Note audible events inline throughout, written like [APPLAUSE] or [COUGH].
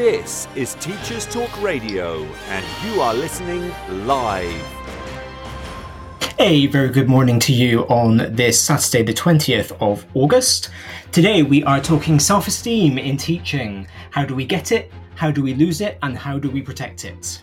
This is Teachers Talk Radio, and you are listening live. A very good morning to you on this Saturday, the 20th of August. Today we are talking self esteem in teaching. How do we get it? How do we lose it? And how do we protect it?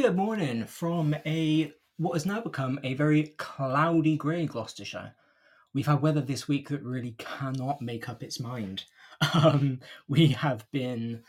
Good morning from a what has now become a very cloudy grey Gloucestershire. We've had weather this week that really cannot make up its mind. [LAUGHS] Um, we have been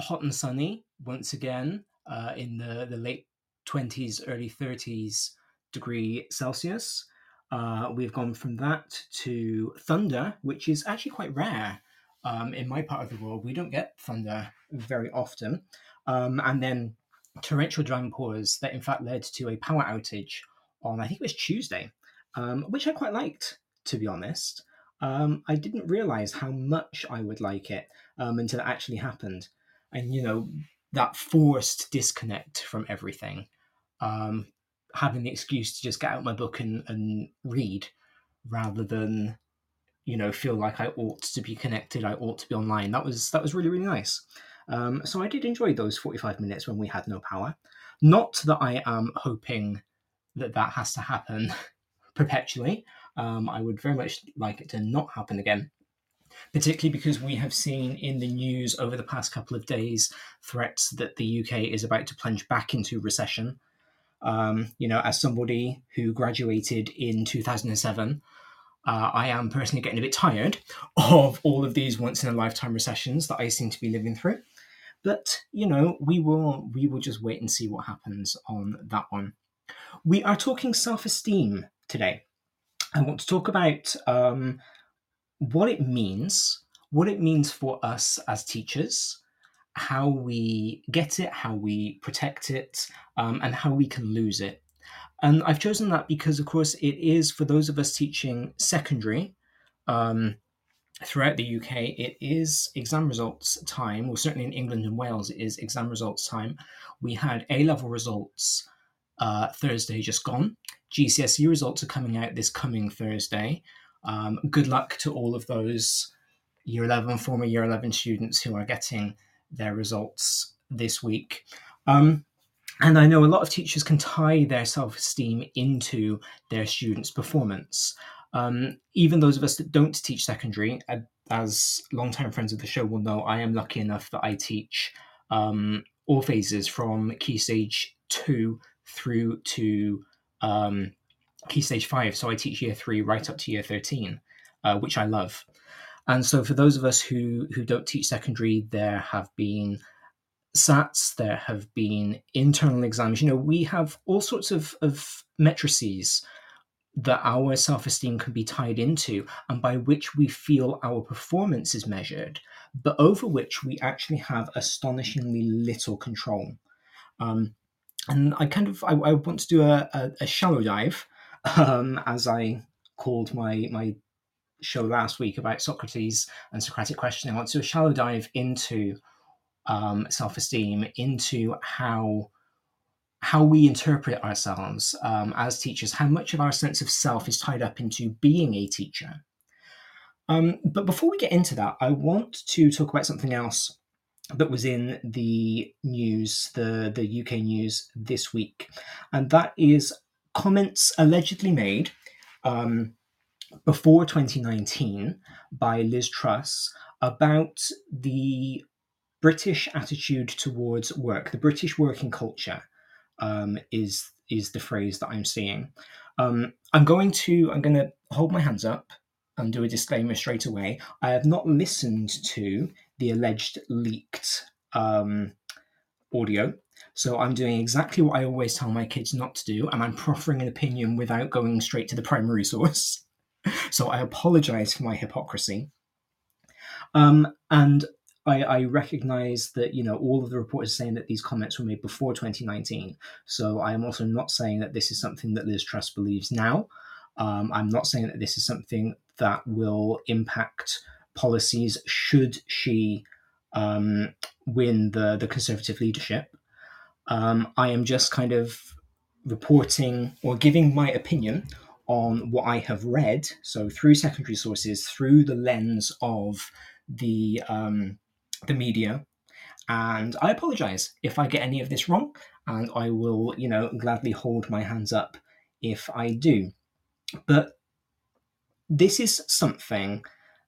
hot and sunny once again uh, in the, the late 20s, early 30s degree Celsius. Uh, we've gone from that to thunder, which is actually quite rare um, in my part of the world. We don't get thunder very often. Um, and then torrential downpours that in fact led to a power outage on I think it was Tuesday, um, which I quite liked to be honest. Um, I didn't realize how much I would like it um, until it actually happened, and you know that forced disconnect from everything, um, having the excuse to just get out my book and, and read rather than you know feel like I ought to be connected, I ought to be online. That was that was really really nice. Um, so I did enjoy those 45 minutes when we had no power. Not that I am hoping that that has to happen [LAUGHS] perpetually. Um, I would very much like it to not happen again, particularly because we have seen in the news over the past couple of days threats that the UK is about to plunge back into recession. Um, you know, as somebody who graduated in 2007, uh, I am personally getting a bit tired [LAUGHS] of all of these once in a lifetime recessions that I seem to be living through. But you know, we will we will just wait and see what happens on that one. We are talking self-esteem today. I want to talk about um, what it means, what it means for us as teachers, how we get it, how we protect it, um, and how we can lose it. And I've chosen that because, of course, it is for those of us teaching secondary. Um, throughout the UK, it is exam results time. Well, certainly in England and Wales, it is exam results time. We had A level results uh, Thursday just gone. GCSE results are coming out this coming Thursday. Um, good luck to all of those year 11, former year 11 students who are getting their results this week. Um, and I know a lot of teachers can tie their self esteem into their students' performance. Um, even those of us that don't teach secondary, as long-time friends of the show will know, I am lucky enough that I teach um, all phases from Key Stage 2 through to um, Key Stage 5. So I teach year 3 right up to year 13, uh, which I love. And so for those of us who, who don't teach secondary, there have been SATs, there have been internal exams. You know, we have all sorts of, of matrices that our self esteem can be tied into and by which we feel our performance is measured, but over which we actually have astonishingly little control. Um, and I kind of I, I want to do a, a, a shallow dive, um, as I called my my show last week about Socrates and Socratic questioning. I want to do a shallow dive into um, self esteem, into how how we interpret ourselves um, as teachers, how much of our sense of self is tied up into being a teacher. Um, but before we get into that, I want to talk about something else that was in the news, the, the UK news this week, and that is comments allegedly made um, before 2019 by Liz Truss about the British attitude towards work, the British working culture um, is is the phrase that I'm seeing. Um, I'm going to I'm going to hold my hands up and do a disclaimer straight away. I have not listened to the alleged leaked um, audio. So I'm doing exactly what I always tell my kids not to do, and I'm proffering an opinion without going straight to the primary [LAUGHS] source. so I apologize for my hypocrisy. Um, and I, I, recognize that you know all of the reports are saying that these comments were made before 2019. So I am also not saying that this is something that Liz Truss believes now. Um, I'm not saying that this is something that will impact policies should she um, win the the Conservative leadership. Um, I am just kind of reporting or giving my opinion on what I have read. So through secondary sources, through the lens of the um, the media, and I apologize if I get any of this wrong, and I will, you know, gladly hold my hands up if I do. But this is something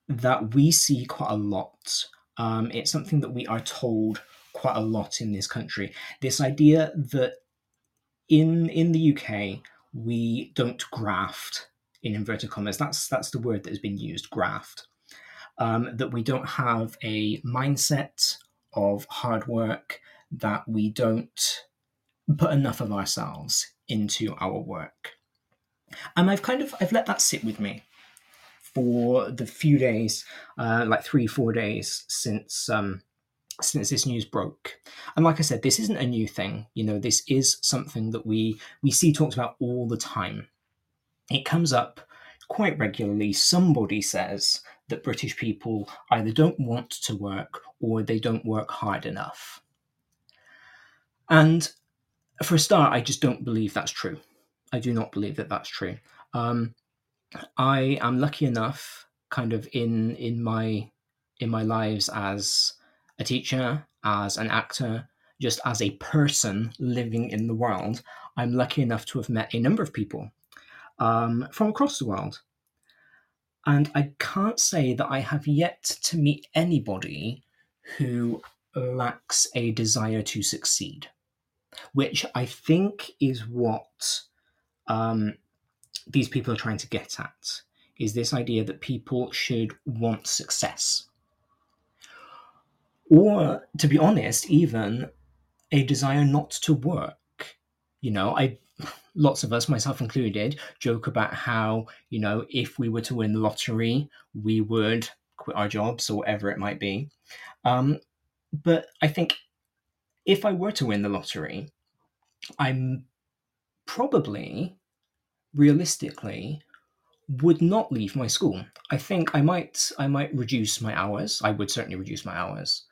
that we see quite a lot. Um, it's something that we are told quite a lot in this country. This idea that in in the UK we don't graft in inverted commas. That's that's the word that has been used. Graft. Um, that we don't have a mindset of hard work. That we don't put enough of ourselves into our work. And I've kind of I've let that sit with me for the few days, uh, like three, four days since um, since this news broke. And like I said, this isn't a new thing. You know, this is something that we we see talked about all the time. It comes up quite regularly. Somebody says that British people either don't want to work or they don't work hard enough. And for a start, I just don't believe that's true. I do not believe that that's true. Um, I am lucky enough, kind of in in my in my lives as a teacher, as an actor, just as a person living in the world, I'm lucky enough to have met a number of people um, from across the world. And I can't say that I have yet to meet anybody who lacks a desire to succeed, which I think is what um, these people are trying to get at is this idea that people should want success. Or, to be honest, even a desire not to work. You know, I lots of us, myself included, joke about how, you know, if we were to win the lottery, we would quit our jobs or whatever it might be. Um, but I think if I were to win the lottery, I'm probably realistically would not leave my school. I think I might I might reduce my hours. I would certainly reduce my hours.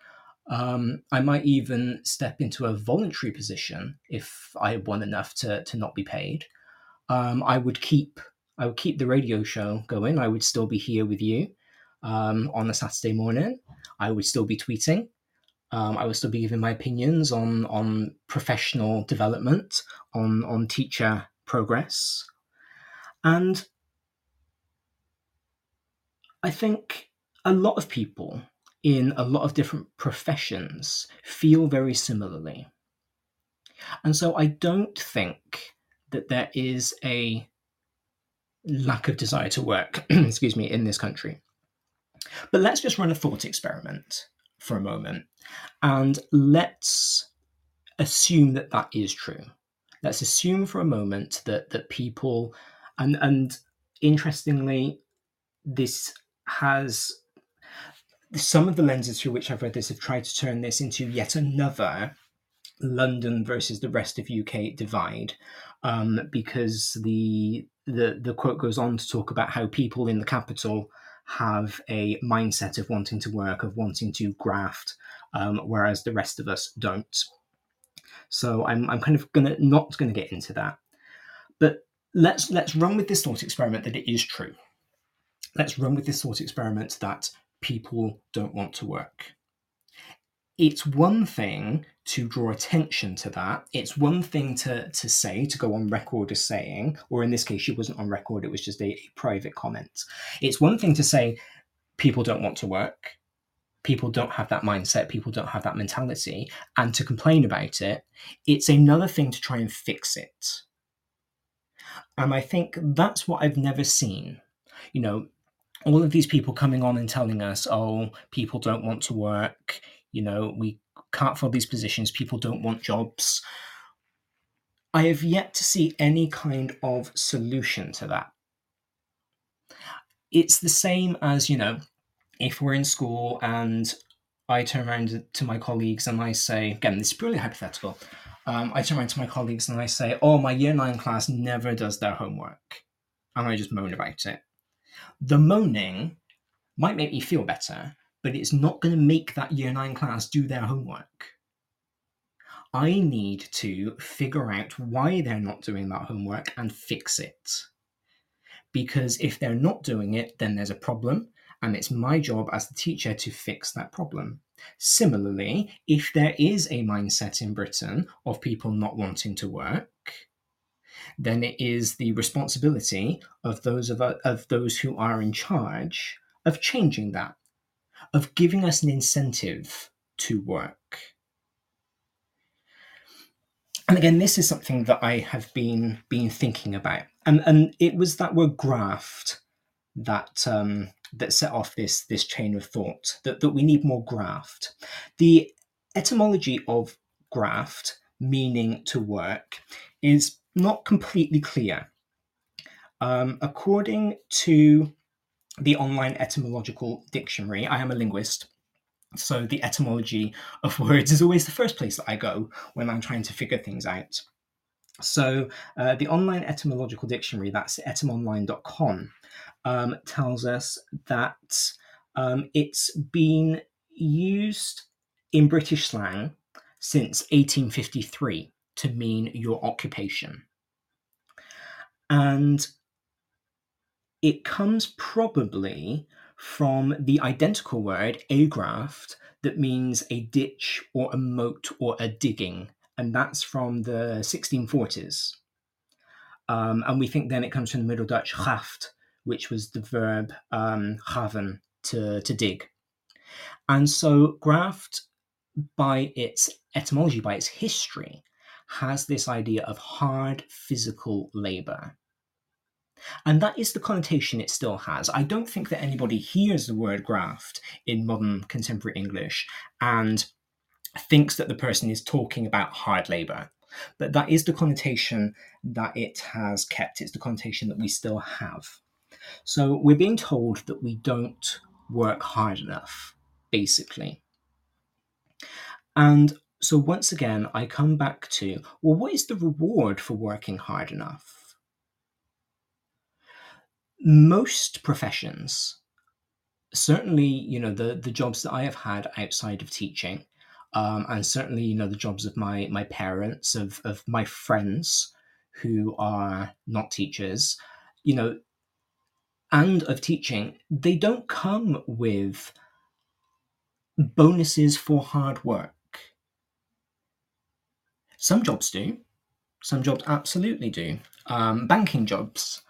Um, I might even step into a voluntary position if I won enough to to not be paid. Um, I would keep I would keep the radio show going. I would still be here with you um, on a Saturday morning. I would still be tweeting. Um, I would still be giving my opinions on on professional development, on on teacher progress, and I think a lot of people in a lot of different professions feel very similarly. And so I don't think that there is a lack of desire to work, [CLEARS THROAT] excuse me, in this country. But let's just run a thought experiment for a moment and let's assume that that is true. Let's assume for a moment that that people and and interestingly this has some of the lenses through which I've read this have tried to turn this into yet another London versus the rest of UK divide, um, because the the the quote goes on to talk about how people in the capital have a mindset of wanting to work, of wanting to graft, um, whereas the rest of us don't. So I'm I'm kind of gonna not gonna get into that, but let's let's run with this thought experiment that it is true. Let's run with this thought experiment that people don't want to work. It's one thing to draw attention to that. It's one thing to, to say, to go on record as saying, or in this case, she wasn't on record, it was just a, a private comment. It's one thing to say, people don't want to work, people don't have that mindset, people don't have that mentality, and to complain about it. It's another thing to try and fix it. And I think that's what I've never seen You know, all of these people coming on and telling us, oh, people don't want to work, you know, we can't fill these positions, people don't want jobs. I have yet to see any kind of solution to that. It's the same as, you know, if we're in school and I turn around to my colleagues and I say, again, this is purely hypothetical. Um, I turn around to my colleagues and I say, oh, my year nine class never does their homework. And I just moan about it. The moaning might make me feel better, but it's not going to make that year nine class do their homework. I need to figure out why they're not doing that homework and fix it. Because if they're not doing it, then there's a problem and it's my job as the teacher to fix that problem. Similarly, if there is a mindset in Britain of people not wanting to work, then it is the responsibility of those of, of those who are in charge of changing that, of giving us an incentive to work. And again, this is something that I have been been thinking about, and and it was that word graft that um, that set off this this chain of thought that, that we need more graft. The etymology of graft, meaning to work, is not completely clear. Um, according to the online etymological dictionary, I am a linguist. So the etymology of [LAUGHS] words is always the first place that I go when I'm trying to figure things out. So uh, the online etymological dictionary, that's etymonline.com, um, tells us that um, it's been used in British slang since 1853 to mean your occupation. And it comes probably from the identical word agraft that means a ditch or a moat or a digging, and that's from the 1640s. Um, and we think then it comes from the Middle Dutch graft, which was the verb um, to, to dig. And so graft, by its etymology, by its history, has this idea of hard physical labor. And that is the connotation it still has. I don't think that anybody hears the word graft in modern contemporary English and thinks that the person is talking about hard labor. But that is the connotation that it has kept. It's the connotation that we still have. So we're being told that we don't work hard enough, basically. And so once again, I come back to well, what is the reward for working hard enough? Most professions, certainly, you know, the, the jobs that I have had outside of teaching, um, and certainly, you know, the jobs of my my parents, of of my friends who are not teachers, you know, and of teaching, they don't come with bonuses for hard work. Some jobs do. Some jobs absolutely do. Um, banking jobs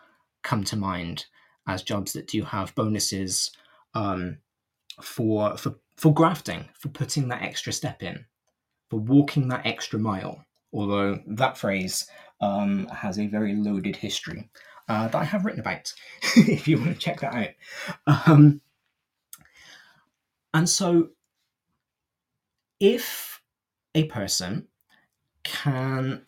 come to mind as jobs that do have bonuses um, for for for grafting, for putting that extra step in, for walking that extra mile. Although that phrase um, has a very loaded history uh, that I have written about, [LAUGHS] if you want to check that out. Um, and so, if a person can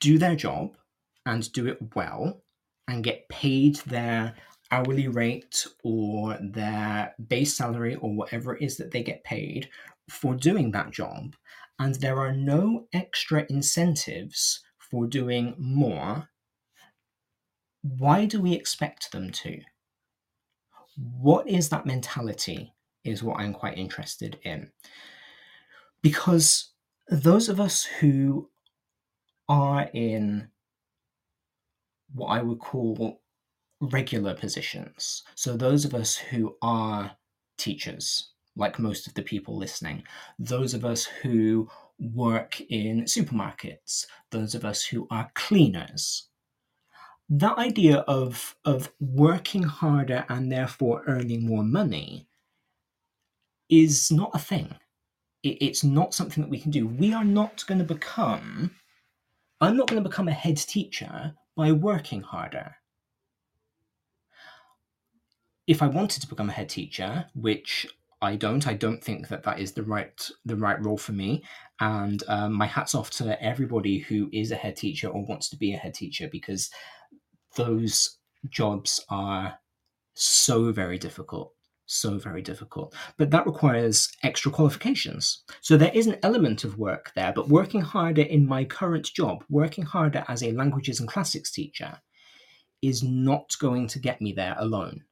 do their job and do it well and get paid their hourly rate or their base salary or whatever it is that they get paid for doing that job, and there are no extra incentives for doing more why do we expect them to? What is that mentality? Is what I'm quite interested in. Because those of us who are in what I would call regular positions, so those of us who are teachers, like most of the people listening, those of us who work in supermarkets, those of us who are cleaners, that idea of of working harder and therefore earning more money is not a thing. It, it's not something that we can do. We are not going to become. I'm not going to become a head teacher by working harder. if I wanted to become a head teacher, which I don't, I don't think that that is the right the right role for me. And um, my hats off to everybody who is a head teacher or wants to be a head teacher because those jobs are so very difficult so very difficult. But that requires extra qualifications. So there is an element of work there, but working harder in my current job, working harder as a languages and classics teacher, is not going to get me there alone.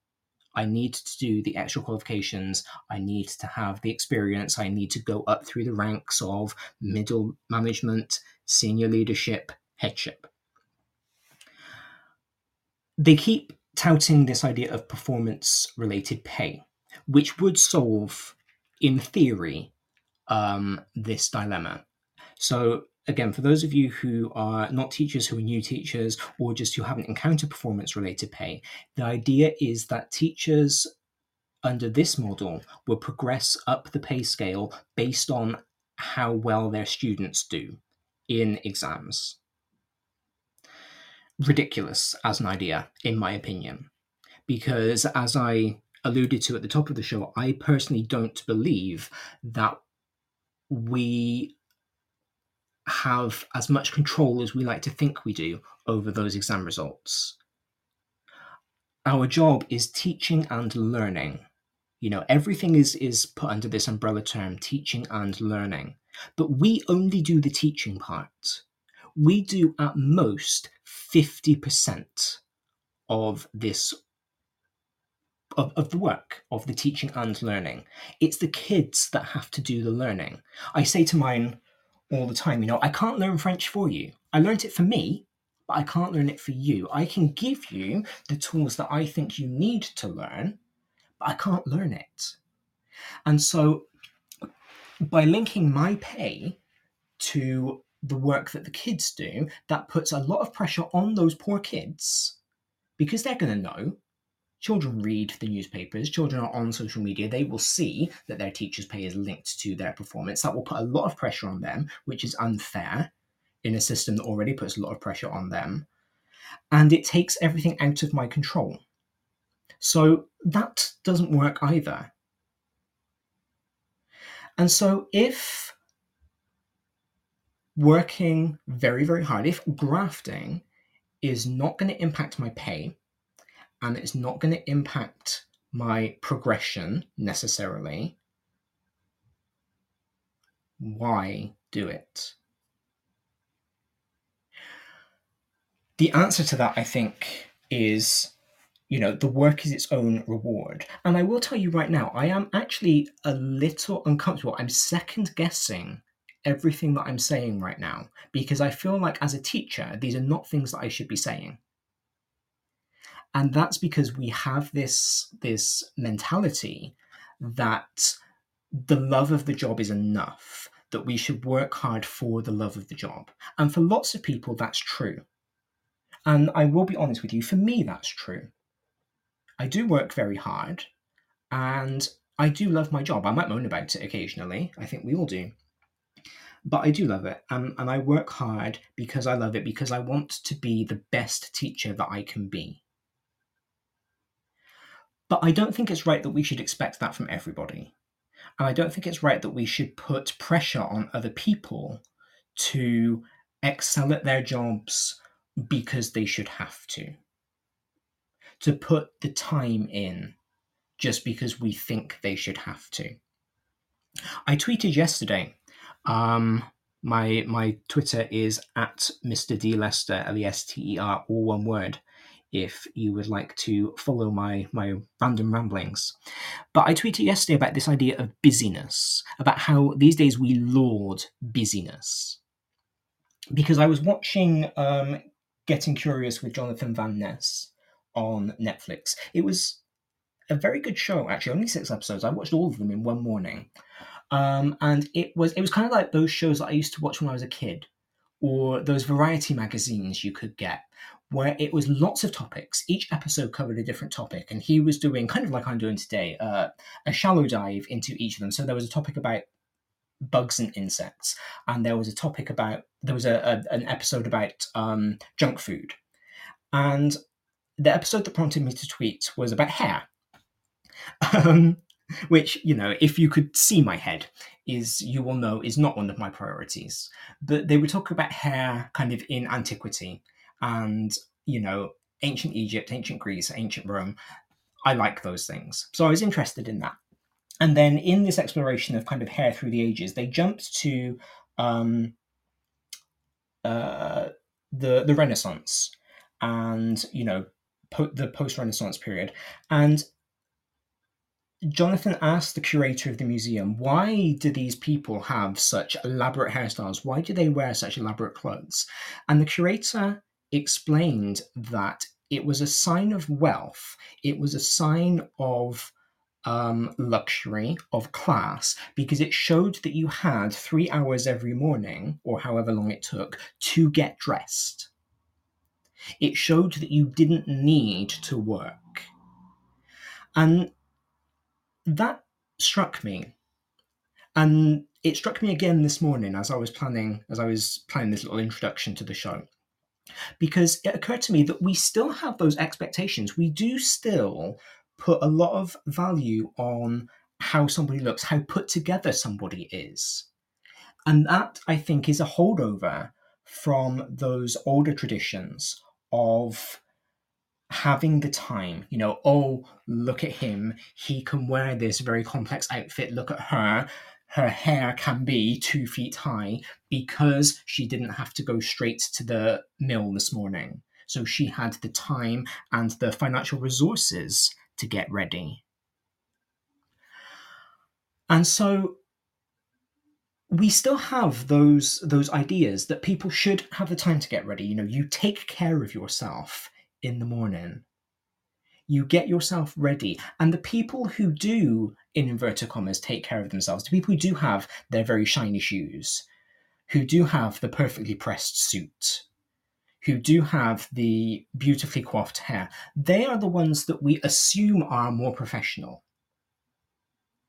I need to do the extra qualifications. I need to have the experience. I need to go up through the ranks of middle management, senior leadership, headship. They keep touting this idea of performance related pay which would solve, in theory, um, this dilemma. So, again, for those of you who are not teachers, who are new teachers, or just who haven't encountered performance related pay, the idea is that teachers under this model will progress up the pay scale based on how well their students do in exams. Ridiculous as an idea, in my opinion, because as I alluded to at the top of the show, I personally don't believe that we have as much control as we like to think we do over those exam results. Our job is teaching and learning. You know, everything is, is put under this umbrella term teaching and learning. But we only do the teaching part. We do at most 50% of this of, of the work of the teaching and learning. It's the kids that have to do the learning. I say to mine all the time, you know, I can't learn French for you. I learned it for me, but I can't learn it for you. I can give you the tools that I think you need to learn, but I can't learn it. And so by linking my pay to the work that the kids do, that puts a lot of pressure on those poor kids because they're going to know children read the newspapers, children are on social media, they will see that their teacher's pay is linked to their performance. That will put a lot of pressure on them, which is unfair in a system that already puts a lot of pressure on them. And it takes everything out of my control. So that doesn't work either. And so if working very, very hard, if grafting is not going to impact my pay, and it's not going to impact my progression necessarily, why do it? The answer to that, I think, is you know, the work is its own reward. And I will tell you right now, I am actually a little uncomfortable. I'm second guessing everything that I'm saying right now because I feel like as a teacher, these are not things that I should be saying. And that's because we have this this mentality that the love of the job is enough that we should work hard for the love of the job. And for lots of people that's true. And i will be honest with you for me that's true. I do work very hard and i do love my job. I might moan about it occasionally. I think we all do but I do love it. And, and I work hard because I love it, because I want to be the best teacher that I can be. But I don't think it's right that we should expect that from everybody. And I don't think it's right that we should put pressure on other people to excel at their jobs because they should have to. To put the time in just because we think they should have to. I tweeted yesterday. Um, my my Twitter is at Mr. D Lester, L E S T E R, all one word if you would like to follow my, my random ramblings. But I tweeted yesterday about this idea of busyness, about how these days we laud busyness. Because I was watching um, Getting Curious with Jonathan Van Ness on Netflix. It was a very good show, actually, only six episodes. I watched all of them in one morning. Um, and it was it was kind of like those shows that I used to watch when I was a kid, or those variety magazines you could get where it was lots of topics. Each episode covered a different topic, and he was doing kind of like I'm doing today, uh, a shallow dive into each of them. So there was a topic about bugs and insects, and there was a topic about there was a, a an episode about um, junk food, and the episode that prompted me to tweet was about hair. [LAUGHS] Um, which you know if you could see my head is you will know is not one of my priorities. But they were talking about hair kind of in antiquity and you know ancient egypt ancient greece ancient rome. I like those things. So i was interested in that. And then in this exploration of kind of hair through the ages they jumped to um, uh, the the renaissance and you know po- the post renaissance period. And Jonathan asked the curator of the museum, why do these people have such elaborate hairstyles? Why do they wear such elaborate clothes? And the curator explained that it was a sign of wealth, it was a sign of um, luxury, of class, because it showed that you had three hours every morning, or however long it took, to get dressed. It showed that you didn't need to work. And that struck me. And it struck me again this morning as I was planning as I was planning this little introduction to the show. Because it occurred to me that we still have those expectations. We do still put a lot of value on how somebody looks, how put together somebody is. And that I think is a holdover from those older traditions of having the time, you know, oh, look at him. He can wear this very complex outfit. Look at her. Her hair can be two feet high because she didn't have to go straight to the mill this morning. So she had the time and the financial resources to get ready. And so we still have those those ideas that people should have the time to get ready. You know, you take care of yourself in the morning. You get yourself ready. And the people who do, in inverted commas, take care of themselves, the people who do have their very shiny shoes, who do have the perfectly pressed suit, who do have the beautifully coiffed hair, they are the ones that we assume are more professional.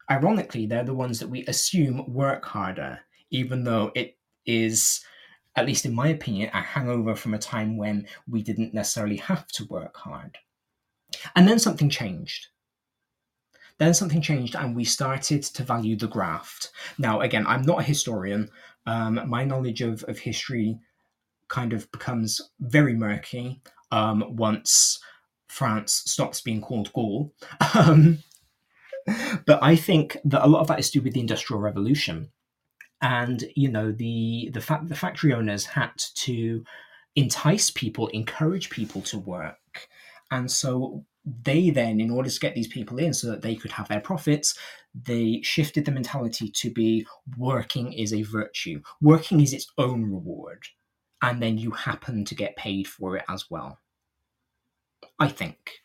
Ironically, they're the ones that we assume work harder, even though it is at least in my opinion, a hangover from a time when we didn't necessarily have to work hard. And then something changed. Then something changed, and we started to value the graft. Now, again, I'm not a historian. Um, my knowledge of, of history kind of becomes very murky um, once France stops being called Gaul. [LAUGHS] Um, but I think that a lot of that is to do with the Industrial Revolution and you know the the fact the factory owners had to entice people encourage people to work. And so they then in order to get these people in so that they could have their profits they shifted the mentality to be working is a virtue. Working is its own reward. And then you happen to get paid for it as well. I think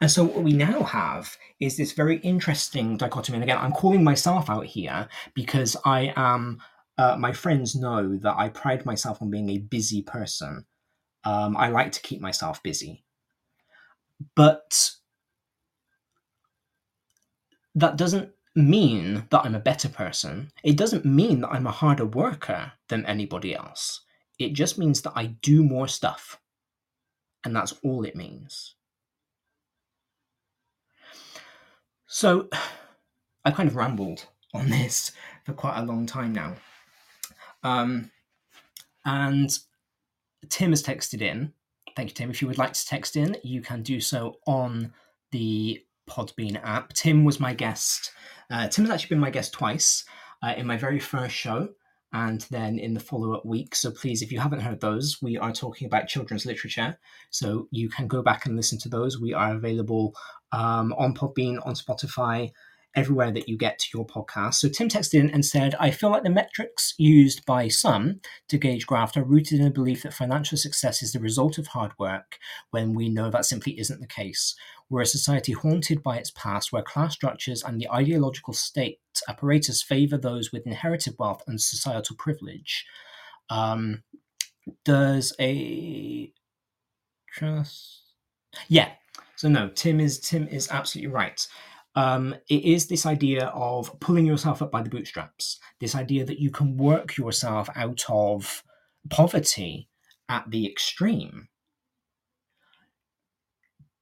and so what we now have is this very interesting dichotomy. And again, I'm calling myself out here because I am. Uh, my friends know that I pride myself on being a busy person. Um, I like to keep myself busy, but that doesn't mean that I'm a better person. It doesn't mean that I'm a harder worker than anybody else. It just means that I do more stuff. And that's all it means. So [SIGHS] I kind of rambled on this for quite a long time now. Um, and Tim has texted in. Thank you, Tim. If you would like to text in, you can do so on the Podbean app. Tim was my guest. Uh, Tim has actually been my guest twice uh, in my very first show and then in the follow up week. So please, if you haven't heard those, we are talking about children's literature. So you can go back and listen to those. We are available um, on Podbean, on Spotify, everywhere that you get to your podcast. So Tim texted in and said, I feel like the metrics used by some to gauge graft are rooted in a belief that financial success is the result of hard work when we know that simply isn't the case. We're a society haunted by its past where class structures and the ideological state apparatus favor those with inherited wealth and societal privilege. Um, does a trust yeah so no, Tim is Tim is absolutely right. Um, it is this idea of pulling yourself up by the bootstraps. This idea that you can work yourself out of poverty at the extreme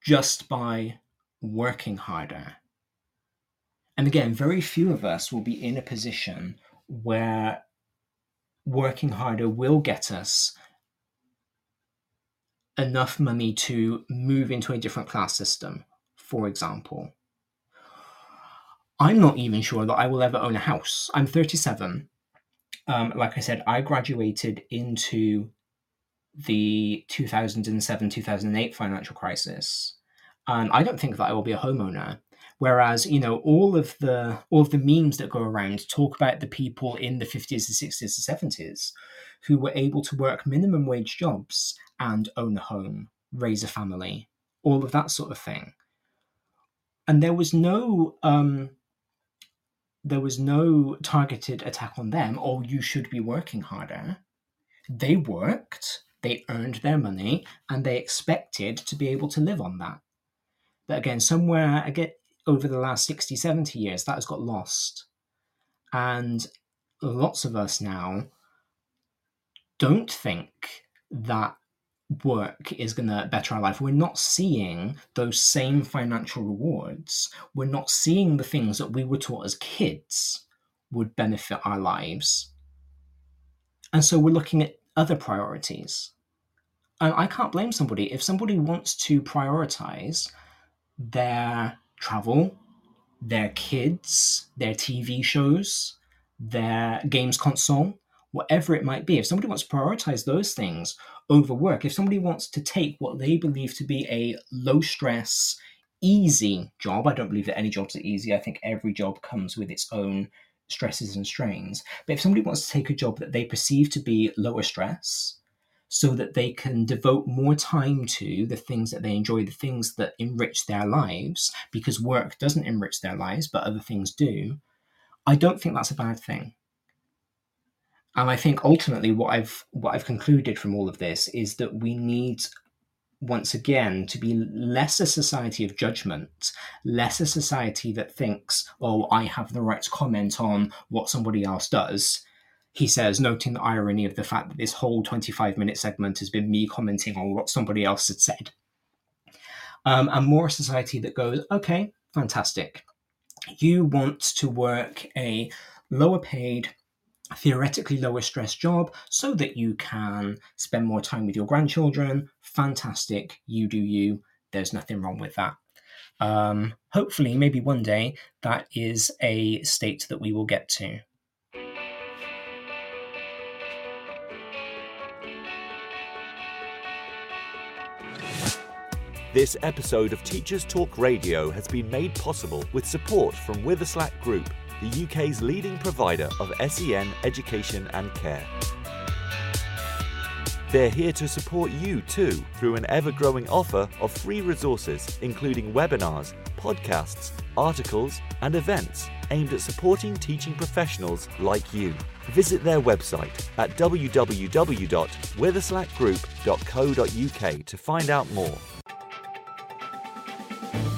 just by working harder. And again, very few of us will be in a position where working harder will get us enough money to move into a different class system, for example. I'm not even sure that I will ever own a house. I'm 37. Um, like I said, I graduated into the 2007 2008 financial crisis. And I don't think that I will be a homeowner. Whereas, you know, all of the all of the memes that go around talk about the people in the 50s, the 60s, the 70s who were able to work minimum wage jobs and own a home, raise a family, all of that sort of thing. And there was no um, there was no targeted attack on them, or you should be working harder. They worked, they earned their money, and they expected to be able to live on that. But again, somewhere again over the last 60, 70 years, that has got lost. And lots of us now don't think that work is going to better our life. We're not seeing those same financial rewards. We're not seeing the things that we were taught as kids would benefit our lives. And so we're looking at other priorities. And I can't blame somebody if somebody wants to prioritize their travel, their kids, their TV shows, their games console, whatever it might be. If somebody wants to prioritize those things over work, if somebody wants to take what they believe to be a low stress, easy job, I don't believe that any jobs are easy. I think every job comes with its own stresses and strains. But if somebody wants to take a job that they perceive to be lower stress, so that they can devote more time to the things that they enjoy, the things that enrich their lives, because work doesn't enrich their lives, but other things do, I don't think that's a bad thing. And I think ultimately what I've what I've concluded from all of this is that we need once again to be less a society of judgment, less a society that thinks, oh, I have the right to comment on what somebody else does. He says, noting the irony of the fact that this whole 25 minute segment has been me commenting on what somebody else had said. Um, and more a society that goes, okay, fantastic. You want to work a lower paid, theoretically lower stress job so that you can spend more time with your grandchildren. Fantastic. You do you. There's nothing wrong with that. Um, hopefully, maybe one day, that is a state that we will get to. This episode of Teachers Talk Radio has been made possible with support from Witherslack Group the UK's leading provider of SEN education and care. They're here to support you too through an ever growing offer of free resources, including webinars, podcasts, articles, and events aimed at supporting teaching professionals like you. Visit their website at www.witherslackgroup.co.uk to find out more.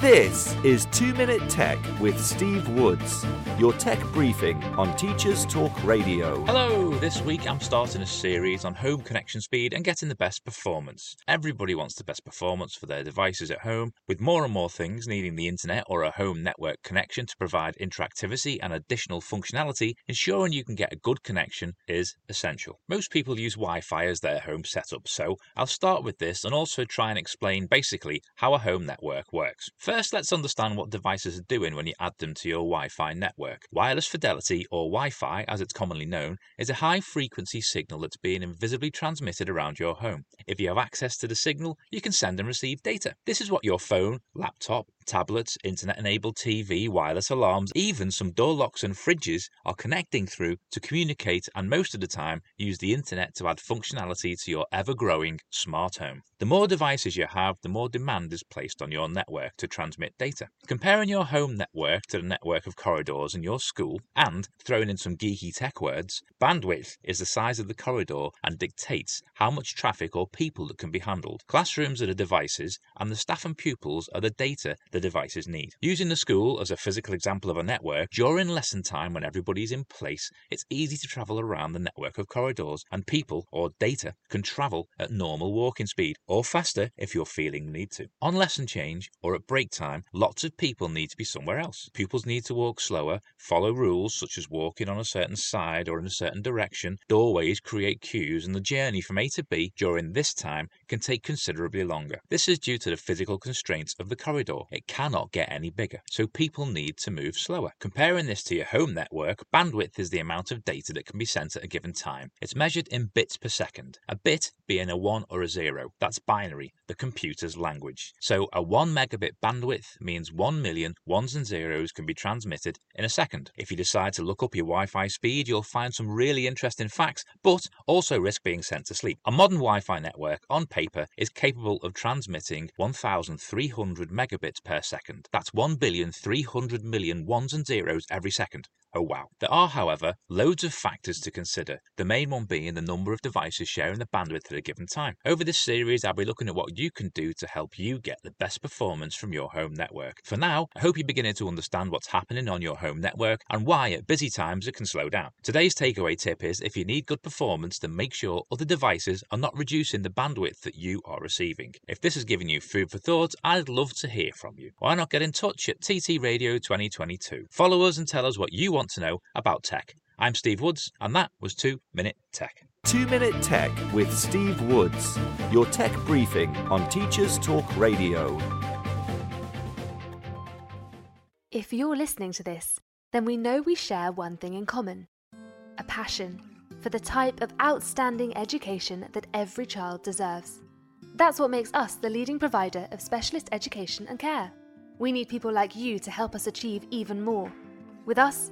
This is 2 Minute Tech with Steve Woods, your tech briefing on Teachers Talk Radio. Hello, this week I'm starting a series on home connection speed and getting the best performance. Everybody wants the best performance for their devices at home, with more and more things needing the internet or a home network connection to provide interactivity and additional functionality, ensuring you can get a good connection is essential. Most people use Wi Fi as their home setup, so I'll start with this and also try and explain basically how a home network works. First, let's understand what devices are doing when you add them to your Wi Fi network. Wireless fidelity, or Wi Fi as it's commonly known, is a high frequency signal that's being invisibly transmitted around your home. If you have access to the signal, you can send and receive data. This is what your phone, laptop, tablets, internet enabled TV, wireless alarms, even some door locks and fridges are connecting through to communicate and most of the time use the internet to add functionality to your ever growing smart home. The more devices you have, the more demand is placed on your network to transmit data. Comparing your home network to the network of corridors in your school and throwing in some geeky tech words, bandwidth is the size of the corridor and dictates how much traffic or people that can be handled. Classrooms are the devices and the staff and pupils are the data the devices need. Using the school as a physical example of a network, during lesson time when everybody's in place, it's easy to travel around the network of corridors and people or data can travel at normal walking speed or faster if you're feeling the need to. On lesson change or at break time, lots of people need to be somewhere else. Pupils need to walk slower, follow rules such as walking on a certain side or in a certain direction. Doorways create queues and the journey from A to B during this time can take considerably longer. This is due to the physical constraints of the corridor. It cannot get any bigger, so people need to move slower. Comparing this to your home network, bandwidth is the amount of data that can be sent at a given time. It's measured in bits per second. A bit being a 1 or a 0. That's binary, the computer's language. So a 1 megabit bandwidth means 1 million ones and zeros can be transmitted in a second. If you decide to look up your Wi Fi speed, you'll find some really interesting facts, but also risk being sent to sleep. A modern Wi Fi network, on paper, is capable of transmitting 1,300 megabits per second. That's 1 billion 300 million ones and zeros every second. Oh wow. There are, however, loads of factors to consider, the main one being the number of devices sharing the bandwidth at a given time. Over this series, I'll be looking at what you can do to help you get the best performance from your home network. For now, I hope you're beginning to understand what's happening on your home network and why at busy times it can slow down. Today's takeaway tip is if you need good performance, then make sure other devices are not reducing the bandwidth that you are receiving. If this has given you food for thought, I'd love to hear from you. Why not get in touch at TT Radio 2022? Follow us and tell us what you want to know about tech. I'm Steve Woods, and that was 2 Minute Tech. 2 Minute Tech with Steve Woods, your tech briefing on Teachers Talk Radio. If you're listening to this, then we know we share one thing in common a passion for the type of outstanding education that every child deserves. That's what makes us the leading provider of specialist education and care. We need people like you to help us achieve even more. With us,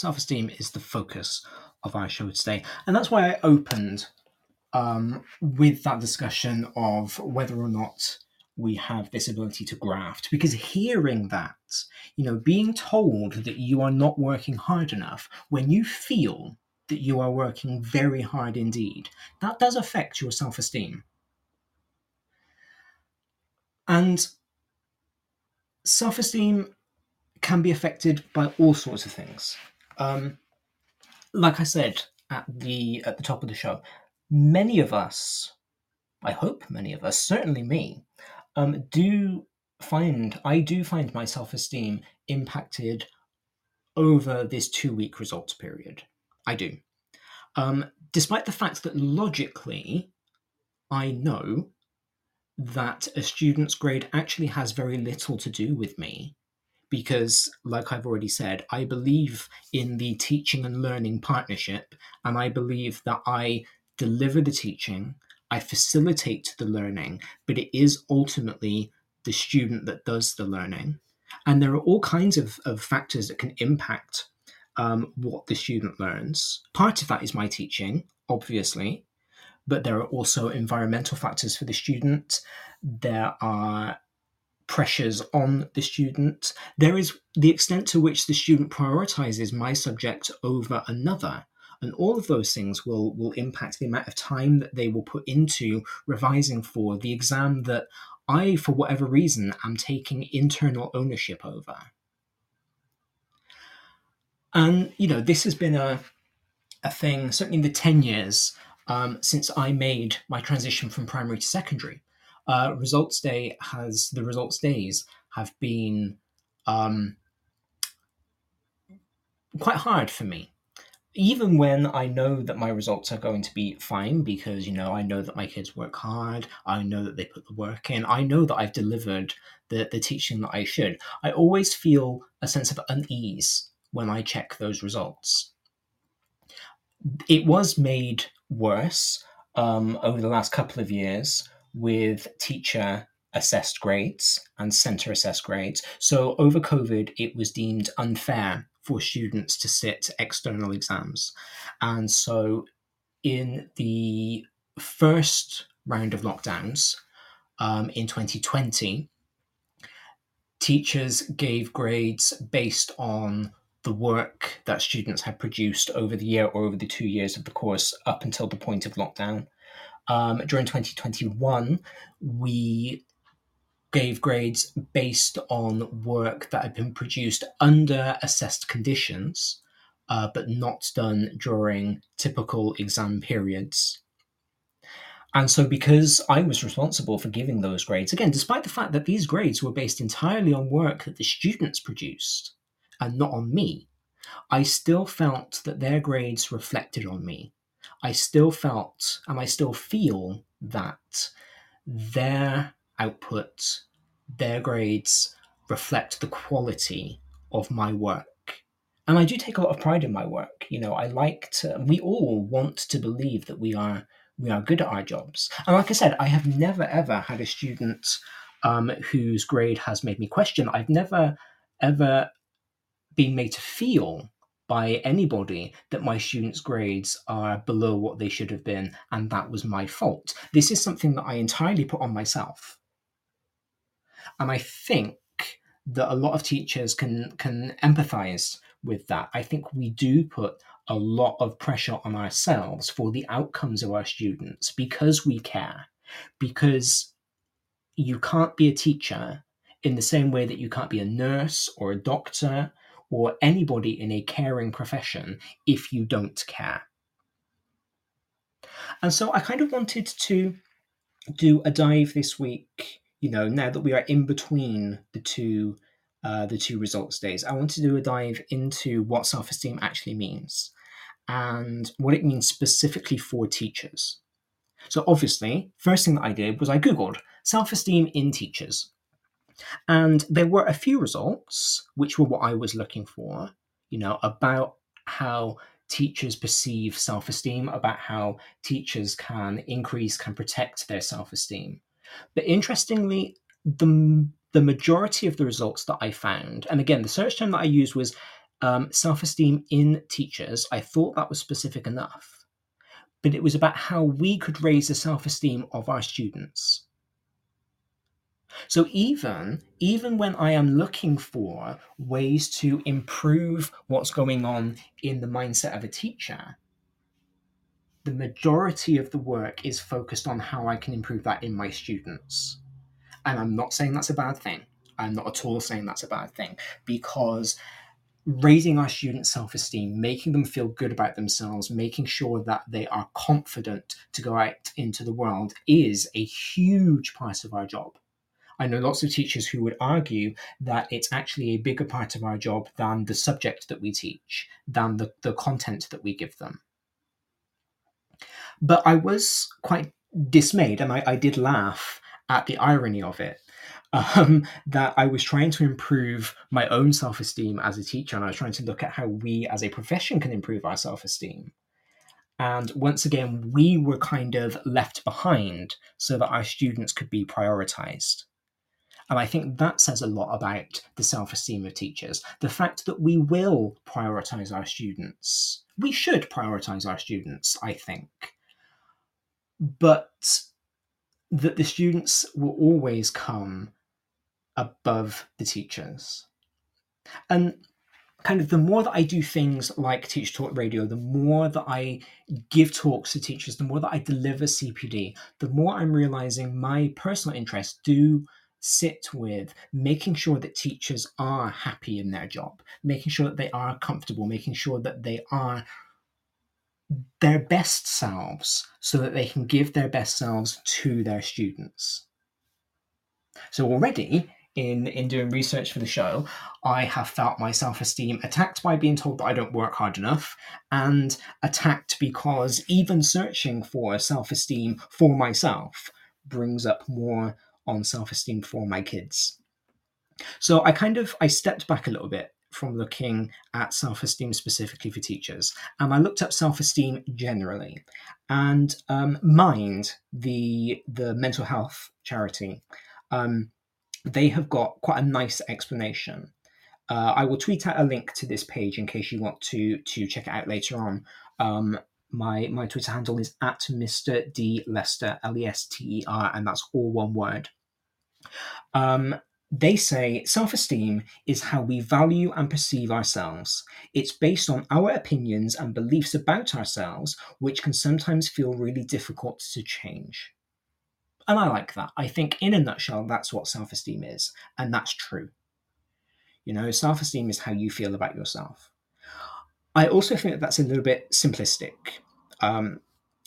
Self esteem is the focus of our show today. And that's why I opened um, with that discussion of whether or not we have this ability to graft. Because hearing that, you know, being told that you are not working hard enough when you feel that you are working very hard indeed, that does affect your self esteem. And self esteem can be affected by all sorts of things. Um, like I said at the at the top of the show, many of us, I hope many of us, certainly me, um, do find I do find my self esteem impacted over this two week results period. I do, um, despite the fact that logically, I know that a student's grade actually has very little to do with me because, like I've already said, I believe in the teaching and learning partnership, and I believe that I deliver the teaching, I facilitate the learning, but it is ultimately the student that does the learning. And there are all kinds of, of factors that can impact um, what the student learns. Part of that is my teaching, obviously, but there are also environmental factors for the student. There are pressures on the student. There is the extent to which the student prioritizes my subject over another. And all of those things will, will impact the amount of time that they will put into revising for the exam that I, for whatever reason, am taking internal ownership over. And, you know, this has been a, a thing, certainly in the 10 years um, since I made my transition from primary to secondary uh, results day has the results days have been um, quite hard for me even when I know that my results are going to be fine because you know I know that my kids work hard, I know that they put the work in, I know that I've delivered the, the teaching that I should, I always feel a sense of unease when I check those results. It was made worse um, over the last couple of years with teacher assessed grades and center assessed grades. So over COVID, it was deemed unfair for students to sit external exams. And so in the first round of lockdowns um, in 2020, teachers gave grades based on the work that students had produced over the year or over the two years of the course up until the point of lockdown. Um, during 2021, we gave grades based on work that had been produced under assessed conditions, uh, but not done during typical exam periods. And so, because I was responsible for giving those grades, again, despite the fact that these grades were based entirely on work that the students produced and not on me, I still felt that their grades reflected on me. I still felt and I still feel that their output, their grades reflect the quality of my work. And I do take a lot of pride in my work. You know, I like to, we all want to believe that we are we are good at our jobs. And like I said, I have never ever had a student um, whose grade has made me question. I've never ever been made to feel by anybody that my students' grades are below what they should have been, and that was my fault. This is something that I entirely put on myself. And I think that a lot of teachers can can empathize with that. I think we do put a lot of pressure on ourselves for the outcomes of our students because we care. Because you can't be a teacher in the same way that you can't be a nurse or a doctor or anybody in a caring profession if you don't care. And so I kind of wanted to do a dive this week, you know, now that we are in between the two uh, the two results days, I want to do a dive into what self-esteem actually means and what it means specifically for teachers. So obviously, first thing that I did was I googled self-esteem in teachers. And there were a few results, which were what I was looking for, you know, about how teachers perceive self esteem, about how teachers can increase, can protect their self esteem. But interestingly, the, the majority of the results that I found, and again, the search term that I used was um, self esteem in teachers, I thought that was specific enough. But it was about how we could raise the self esteem of our students. So even even when I am looking for ways to improve what's going on in the mindset of a teacher, the majority of the work is focused on how I can improve that in my students. And I'm not saying that's a bad thing. I'm not at all saying that's a bad thing because raising our students' self esteem, making them feel good about themselves, making sure that they are confident to go out into the world is a huge part of our job. I know lots of teachers who would argue that it's actually a bigger part of our job than the subject that we teach, than the, the content that we give them. But I was quite dismayed and I, I did laugh at the irony of it. [LAUGHS] Um, that I was trying to improve my own self esteem as a teacher, and I was trying to look at how we as a profession can improve our self esteem. And once again, we were kind of left behind so that our students could be prioritized. And I think that says a lot about the self esteem of teachers. The fact that we will prioritize our students. We should prioritize our students, I think. But that the students will always come above the teachers. And kind of the more that I do things like Teach Talk Radio, the more that I give talks to teachers, the more that I deliver CPD, the more I'm realizing my personal interests do sit with making sure that teachers are happy in their job, making sure that they are comfortable, making sure that they are their best selves so that they can give their best selves to their students. So already in in doing research for the show, I have felt my self-esteem attacked by being told that I don't work hard enough and attacked because even searching for self-esteem for myself brings up more on self-esteem for my kids. So I kind of I stepped back a little bit from looking at self-esteem specifically for teachers, and I looked up self-esteem generally. And um, Mind, the the mental health charity, um, they have got quite a nice explanation. Uh, I will tweet out a link to this page in case you want to to check it out later on. Um, my my Twitter handle is at Mr. D Lester L E S T E R, and that's all one word. Um, they say self esteem is how we value and perceive ourselves. It's based on our opinions and beliefs about ourselves, which can sometimes feel really difficult to change. And I like that. I think, in a nutshell, that's what self esteem is. And that's true. You know, self esteem is how you feel about yourself. I also think that that's a little bit simplistic. Um,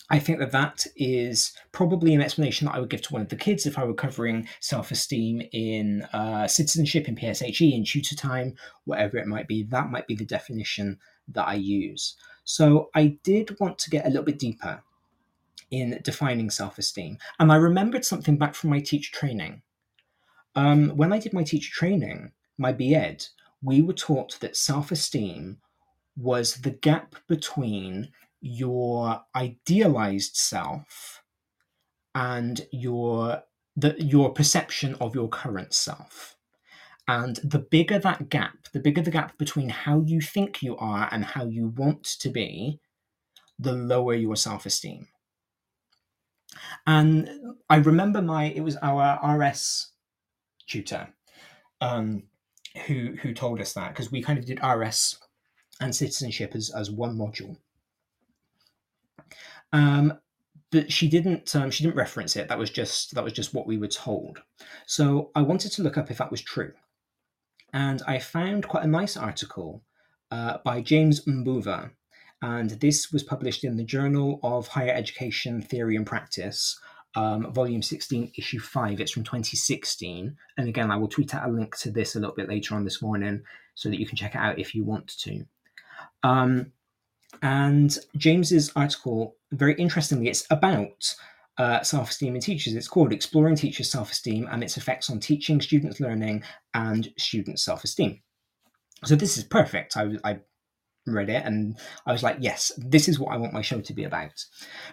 I think that that is probably an explanation that I would give to one of the kids if I were covering self esteem in uh, citizenship, in PSHE, in tutor time, whatever it might be. That might be the definition that I use. So I did want to get a little bit deeper in defining self esteem. And I remembered something back from my teacher training. Um, when I did my teacher training, my BEd, we were taught that self esteem was the gap between your idealized self and your the, your perception of your current self. And the bigger that gap, the bigger the gap between how you think you are and how you want to be, the lower your self esteem. And I remember my, it was our RS tutor um, who, who told us that because we kind of did RS and citizenship as, as one module. Um, but she didn't um, she didn't reference it. That was just that was just what we were told. So I wanted to look up if that was true, and I found quite a nice article uh, by James Mbuva, and this was published in the Journal of Higher Education Theory and Practice, um, volume 16, issue 5. It's from 2016. And again, I will tweet out a link to this a little bit later on this morning so that you can check it out if you want to. Um, and James's article, very interestingly, it's about uh, self esteem in teachers. It's called Exploring Teachers' Self Esteem and Its Effects on Teaching, Students' Learning, and Students' Self Esteem. So, this is perfect. I, I read it and I was like, yes, this is what I want my show to be about.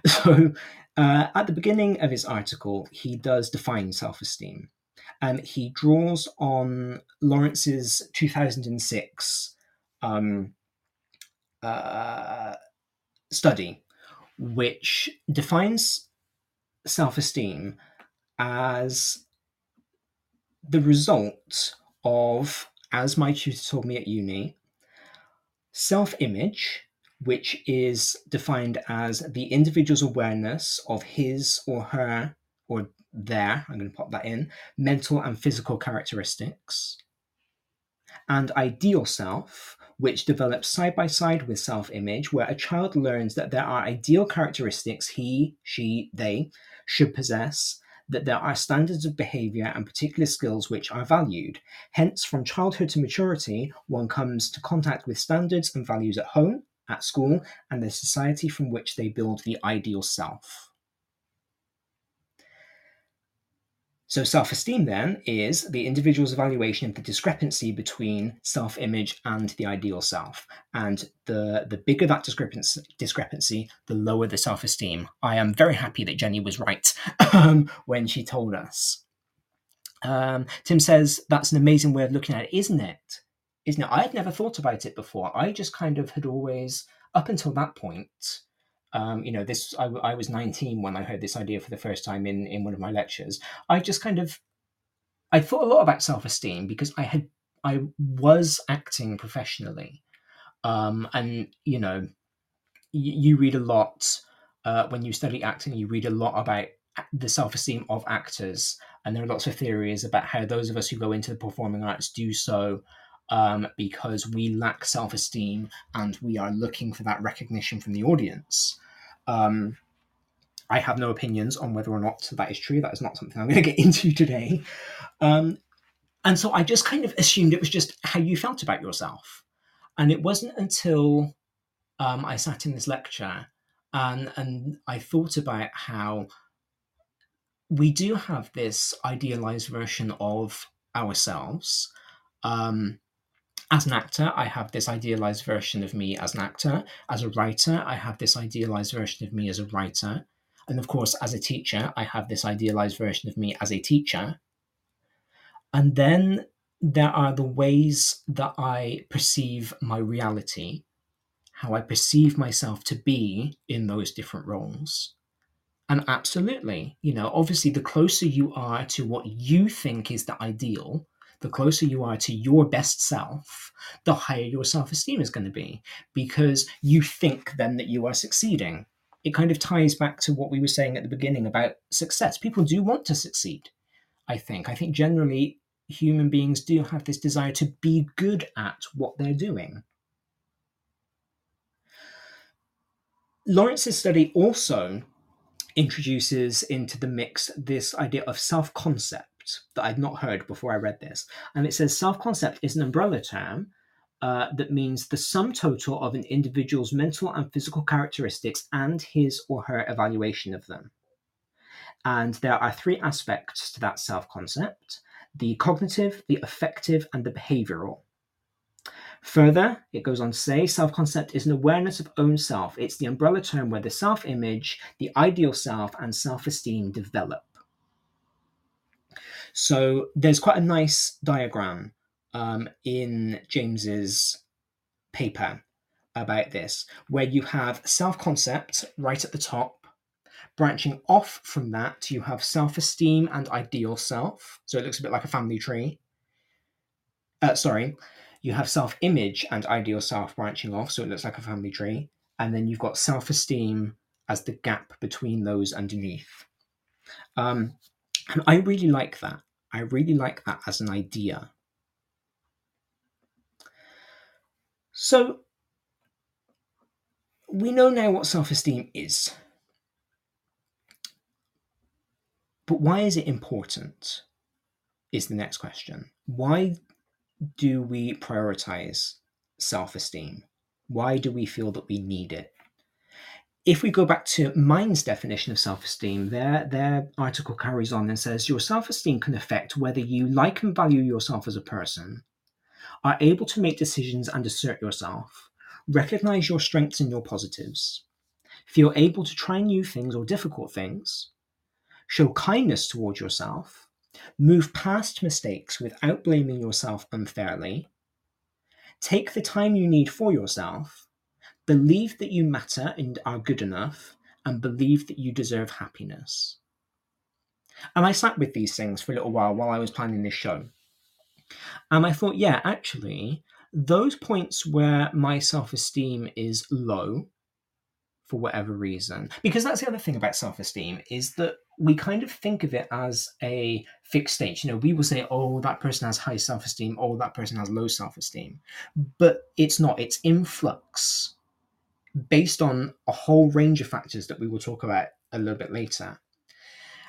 [LAUGHS] So, uh, at the beginning of his article, he does define self esteem and he draws on Lawrence's 2006 um, uh, study, which defines self esteem as the result of, as my tutor told me at uni, self image, which is defined as the individual's awareness of his or her or their, I'm going to pop that in, mental and physical characteristics, and ideal self, which develops side by side with self image, where a child learns that there are ideal characteristics he, she, they should possess, that there are standards of behavior and particular skills which are valued. Hence, from childhood to maturity, one comes to contact with standards and values at home, at school, and the society from which they build the ideal self. So, self esteem then is the individual's evaluation of the discrepancy between self image and the ideal self. And the, the bigger that discrepancy, discrepancy, the lower the self esteem. I am very happy that Jenny was right [LAUGHS] um, when she told us. Um, Tim says, That's an amazing way of looking at it, isn't it? Isn't it? I had never thought about it before. I just kind of had always, up until that point, um, you know, this I, I, was 19 when I heard this idea for the first time in in one of my lectures. I just kind of I thought a lot about self esteem because I had I was acting professionally, um, and you know, you, you read a lot uh, when you study acting. You read a lot about the self esteem of actors, and there are lots of theories about how those of us who go into the performing arts do so um, because we lack self esteem and we are looking for that recognition from the audience. Um, I have no opinions on whether or not that is true. That is not something I'm going [LAUGHS] to get into today. Um, and so I just kind of assumed it was just how you felt about yourself. And it wasn't until um, I sat in this lecture and, and I thought about how we do have this idealized version of ourselves. Um, as an actor, I have this idealized version of me as an actor. As a writer, I have this idealized version of me as a writer. And of course, as a teacher, I have this idealized version of me as a teacher. And then there are the ways that I perceive my reality, how I perceive myself to be in those different roles. And absolutely, you know, obviously, the closer you are to what you think is the ideal, the closer you are to your best self, the higher your self esteem is going to be because you think then that you are succeeding. It kind of ties back to what we were saying at the beginning about success. People do want to succeed, I think. I think generally human beings do have this desire to be good at what they're doing. Lawrence's study also introduces into the mix this idea of self concept that I'd not heard before I read this. And it says self concept is an umbrella term uh, that means the sum total of an individual's mental and physical characteristics and his or her evaluation of them. And there are three aspects to that self concept the cognitive, the affective, and the behavioral. Further, it goes on to say self concept is an awareness of own self. It's the umbrella term where the self image, the ideal self, and self esteem develop. So there's quite a nice diagram um, in James's paper about this, where you have self concept right at the top. Branching off from that, you have self esteem and ideal self. So it looks a bit like a family tree. Uh, sorry, you have self image and ideal self branching off, so it looks like a family tree. And then you've got self esteem as the gap between those underneath. Um, and I really like that. I really like that as an idea. So, we know now what self esteem is. But why is it important? Is the next question. Why do we prioritize self esteem? Why do we feel that we need it? If we go back to Mind's definition of self esteem, their, their article carries on and says your self esteem can affect whether you like and value yourself as a person, are able to make decisions and assert yourself, recognize your strengths and your positives, feel able to try new things or difficult things, show kindness towards yourself, Move past mistakes without blaming yourself unfairly. Take the time you need for yourself. Believe that you matter and are good enough, and believe that you deserve happiness. And I sat with these things for a little while while I was planning this show. And I thought, yeah, actually, those points where my self esteem is low, for whatever reason because that's the other thing about self-esteem is that we kind of think of it as a fixed state you know we will say oh that person has high self-esteem oh that person has low self-esteem but it's not it's influx based on a whole range of factors that we will talk about a little bit later.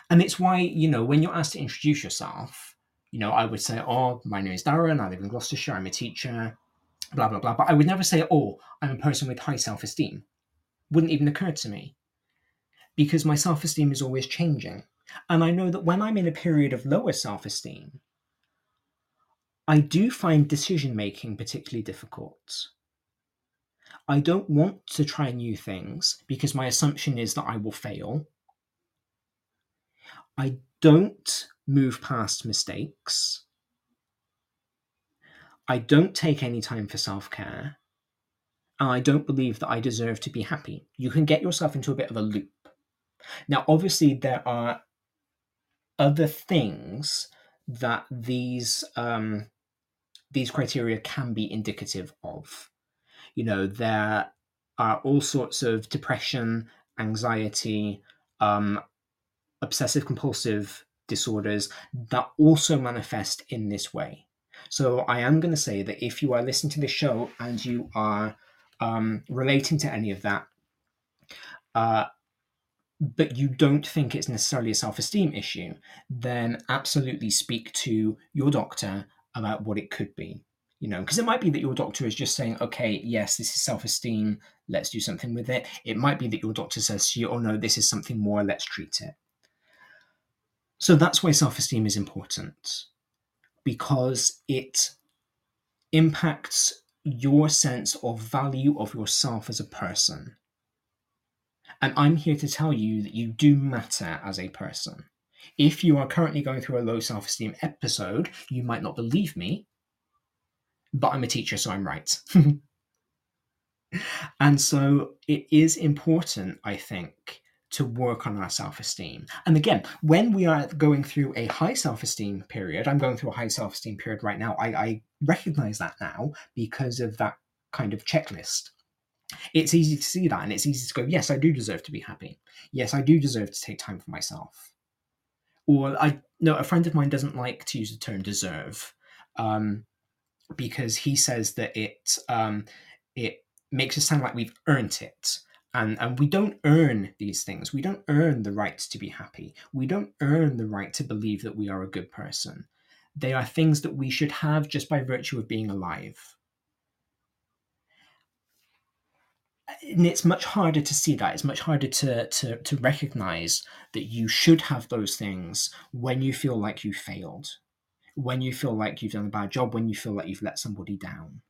And it's why you know when you're asked to introduce yourself you know i would say oh my name is darren. I live in gloucestershire. I'm a teacher blah blah blah. But i would never say oh i'm a person with high self-esteem. Wouldn't even occur to me. Because my self esteem is always changing. And I know that when I'm in a period of lower self esteem, I do find decision making particularly difficult. I don't want to try new things because my assumption is that I will fail. I don't move past mistakes. I don't take any time for self care. And I don't believe that I deserve to be happy. You can get yourself into a bit of a loop. Now, obviously, there are other things that these um, these criteria can be indicative of. You know, there are all sorts of depression, anxiety, um, obsessive compulsive disorders that also manifest in this way. So I am going to say that if you are listening to this show and you are um, relating to any of that, uh, but you don't think it's necessarily a self esteem issue, then absolutely speak to your doctor about what it could be. You know, because it might be that your doctor is just saying, okay, yes, this is self esteem, let's do something with it. It might be that your doctor says to you, oh no, this is something more, let's treat it. So that's why self esteem is important because it impacts your sense of value of yourself as a person. And I'm here to tell you that you do matter as a person. If you are currently going through a low self esteem episode, you might not believe me, but I'm a teacher, so I'm right. [LAUGHS] and so it is important, I think, to work on our self esteem. And again, when we are going through a high self esteem period, I'm going through a high self esteem period right now. I, I recognize that now because of that kind of checklist. It's easy to see that, and it's easy to go, yes, I do deserve to be happy. Yes, I do deserve to take time for myself. Or I no, a friend of mine doesn't like to use the term deserve um, because he says that it um, it makes us sound like we've earned it. And and we don't earn these things. We don't earn the right to be happy. We don't earn the right to believe that we are a good person. They are things that we should have just by virtue of being alive. And it's much harder to see that. It's much harder to to to recognize that you should have those things when you feel like you failed when you feel like you've done a bad job when you feel like you've let somebody down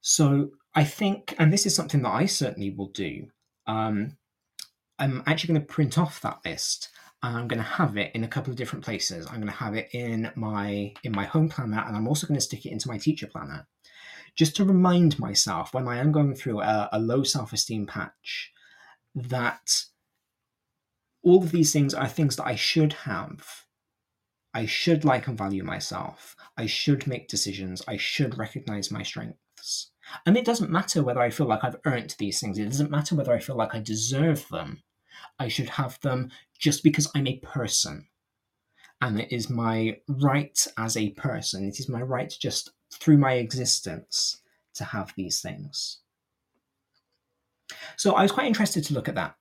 so I think, and this is something that I certainly will do. Um, I'm actually going to print off that list. And I'm going to have it in a couple of different places. I'm going to have it in my in my home planner, and I'm also going to stick it into my teacher planner, just to remind myself when I am going through a, a low self esteem patch that all of these things are things that I should have. I should like and value myself. I should make decisions. I should recognize my strengths. And it doesn't matter whether I feel like I've earned these things, it doesn't matter whether I feel like I deserve them. I should have them just because I'm a person. And it is my right as a person, it is my right just through my existence to have these things. So I was quite interested to look at that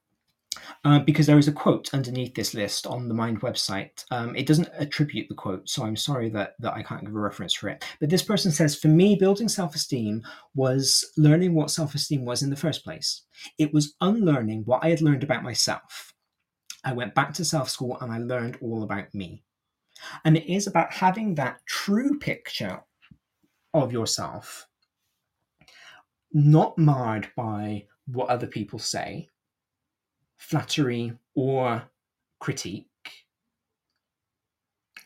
uh, because there is a quote underneath this list on the Mind website. Um, it doesn't attribute the quote, so I'm sorry that, that I can't give a reference for it. But this person says, For me, building self esteem was learning what self esteem was in the first place. It was unlearning what I had learned about myself. I went back to self school and I learned all about me. And it is about having that true picture of yourself, not marred by what other people say, flattery or critique.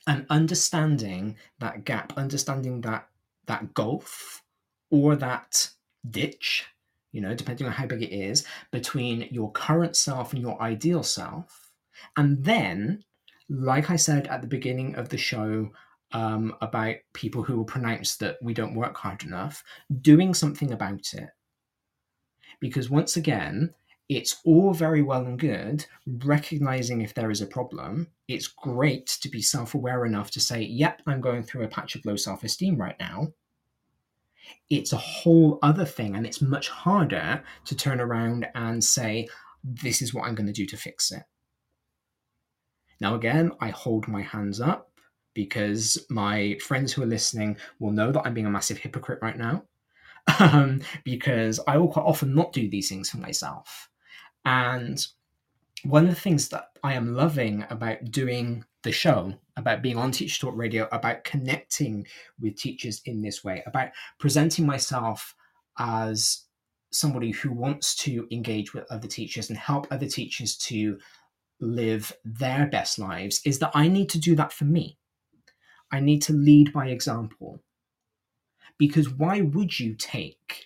And understanding that gap understanding that that gulf or that ditch you know depending on how big it is between your current self and your ideal self. And then like i said at the beginning of the show um, about people who will pronounce that we don't work hard enough doing something about it. Because once again it's all very well and good recognizing if there is a problem. It's great to be self aware enough to say, yep, I'm going through a patch of low self esteem right now. It's a whole other thing, and it's much harder to turn around and say, this is what I'm going to do to fix it. Now, again, I hold my hands up because my friends who are listening will know that I'm being a massive hypocrite right now. [LAUGHS] Um, because I will quite often not do these things for myself. And one of the things that I am loving about doing the show, about being on Teacher Talk Radio, about connecting with teachers in this way, about presenting myself as somebody who wants to engage with other teachers and help other teachers to live their best lives, is that I need to do that for me. I need to lead by example. Because why would you take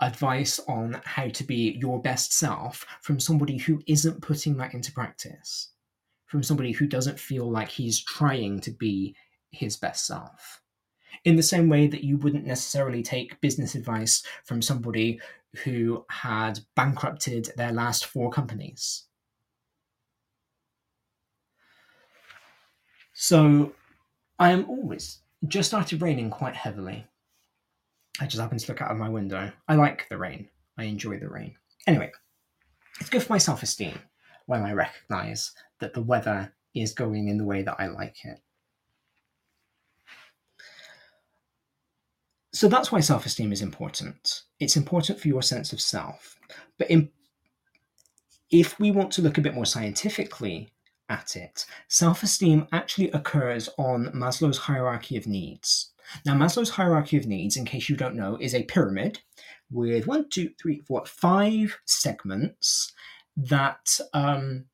advice on how to be your best self from somebody who isn't putting that into practice, from somebody who doesn't feel like he's trying to be his best self. In the same way that you wouldn't necessarily take business advice from somebody who had bankrupted their last four companies. So I am always just started raining quite heavily I just happen to look out of my window. I like the rain. I enjoy the rain. Anyway, it's good for my self esteem when I recognize that the weather is going in the way that I like it. So that's why self esteem is important. It's important for your sense of self. But in, if we want to look a bit more scientifically at it, self esteem actually occurs on Maslow's hierarchy of needs. Now, Maslow's hierarchy of needs, in case you don't know, is a pyramid with one, two, three, four, five segments that um,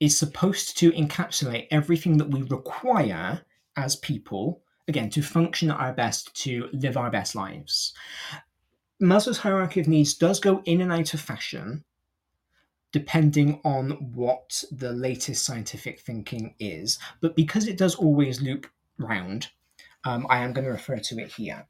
is supposed to encapsulate everything that we require as people, again, to function at our best, to live our best lives. Maslow's hierarchy of needs does go in and out of fashion depending on what the latest scientific thinking is, but because it does always loop round, um, I am going to refer to it here.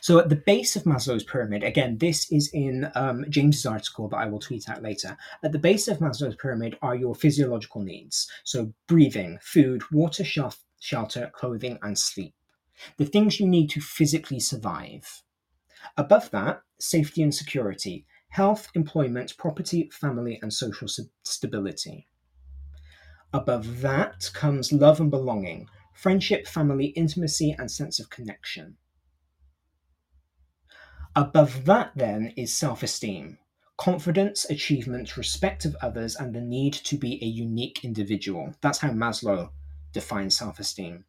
So at the base of Maslow's pyramid, again, this is in um, James's article that I will tweet out later. At the base of Maslow's pyramid are your physiological needs. So breathing, food, water, shelter, clothing, and sleep. The things you need to physically survive. Above that, safety and security, health, employment, property, family, and social stability. Above that comes love and belonging, friendship, family, intimacy, and sense of connection. Above that, then, is self esteem confidence, achievement, respect of others, and the need to be a unique individual. That's how Maslow defines self esteem.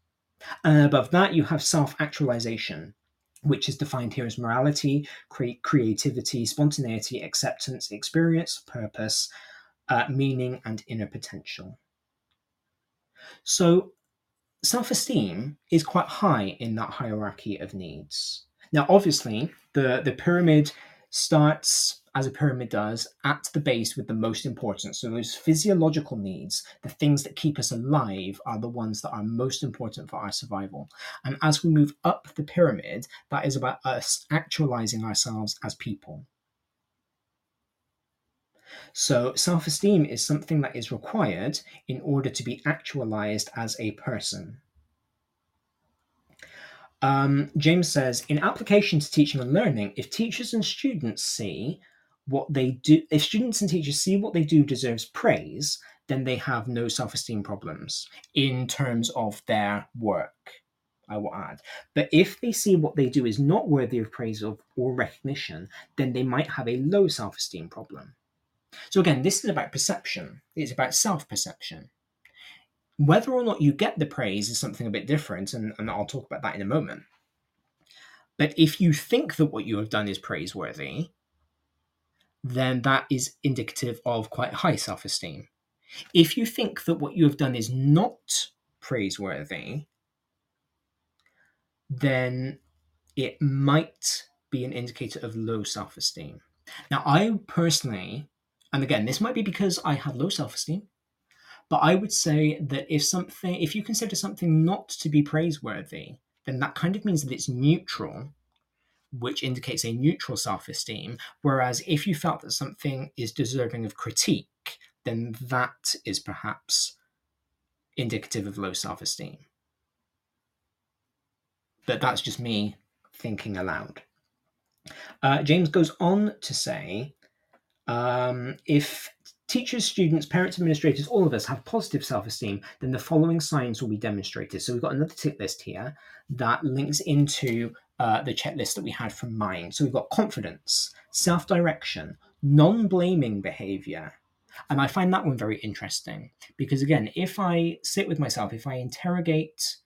And above that, you have self actualization, which is defined here as morality, cre- creativity, spontaneity, acceptance, experience, purpose, uh, meaning, and inner potential. So, self esteem is quite high in that hierarchy of needs. Now, obviously, the, the pyramid starts as a pyramid does at the base with the most important. So, those physiological needs, the things that keep us alive, are the ones that are most important for our survival. And as we move up the pyramid, that is about us actualizing ourselves as people. So, self esteem is something that is required in order to be actualized as a person. Um, James says in application to teaching and learning, if teachers and students see what they do, if students and teachers see what they do deserves praise, then they have no self esteem problems in terms of their work. I will add. But if they see what they do is not worthy of praise or recognition, then they might have a low self esteem problem. So, again, this is about perception, it's about self perception. Whether or not you get the praise is something a bit different, and, and I'll talk about that in a moment. But if you think that what you have done is praiseworthy, then that is indicative of quite high self esteem. If you think that what you have done is not praiseworthy, then it might be an indicator of low self esteem. Now, I personally, and again, this might be because I had low self esteem, but I would say that if something, if you consider something not to be praiseworthy, then that kind of means that it's neutral, which indicates a neutral self esteem. Whereas if you felt that something is deserving of critique, then that is perhaps indicative of low self esteem. But that's just me thinking aloud. Uh, James goes on to say um, if teachers, students, parents, administrators, all of us have positive self esteem, then the following signs will be demonstrated. So we've got another tick list here that links into uh, the checklist that we had from Mind. So we've got confidence, self direction, non blaming behavior. And I find that one very interesting because, again, if I sit with myself, if I interrogate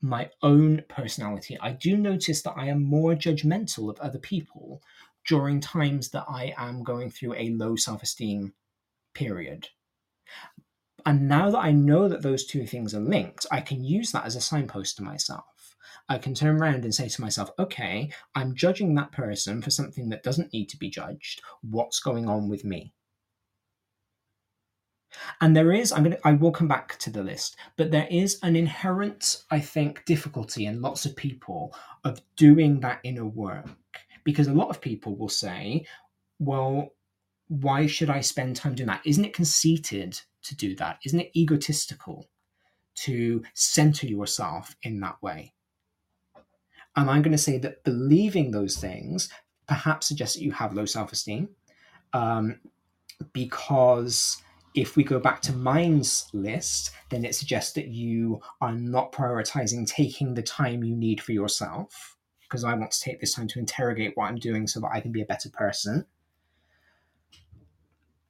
my own personality, I do notice that I am more judgmental of other people during times that I am going through a low self esteem period. And now that I know that those two things are linked, I can use that as a signpost to myself. I can turn around and say to myself, okay, I'm judging that person for something that doesn't need to be judged. What's going on with me? And there is, I'm gonna I will come back to the list, but there is an inherent, I think, difficulty in lots of people of doing that inner work. Because a lot of people will say, well, why should I spend time doing that? Isn't it conceited to do that? Isn't it egotistical to center yourself in that way? And I'm going to say that believing those things perhaps suggests that you have low self esteem. Um, because if we go back to Mind's list, then it suggests that you are not prioritizing taking the time you need for yourself. Because I want to take this time to interrogate what I'm doing so that I can be a better person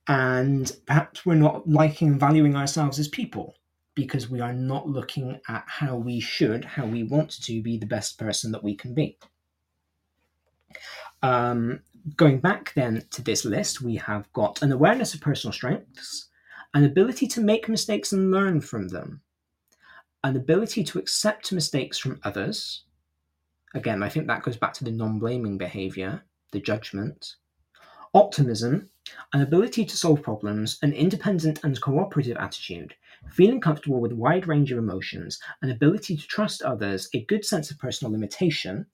and perhaps we're not liking and valuing ourselves as people because we are not looking at how we should, how we want to be the best person that we can be. Um, going back then to this list, we have got an awareness of personal strengths, an ability to make mistakes and learn from them, an ability to accept mistakes from others. Again, I think that goes back to the non blaming behavior, the judgment. Optimism, an ability to solve problems, an independent and cooperative attitude, feeling comfortable with a wide range of emotions, an ability to trust others, a good sense of personal limitation,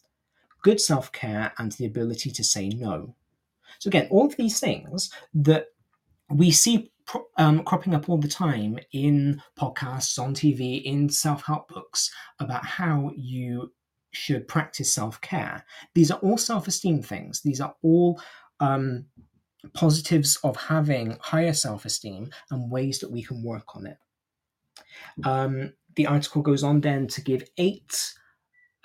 good self care, and the ability to say no. So, again, all of these things that we see um, cropping up all the time in podcasts, on TV, in self help books about how you should practice self care. These are all self esteem things. These are all um, positives of having higher self esteem and ways that we can work on it. Um, the article goes on then to give eight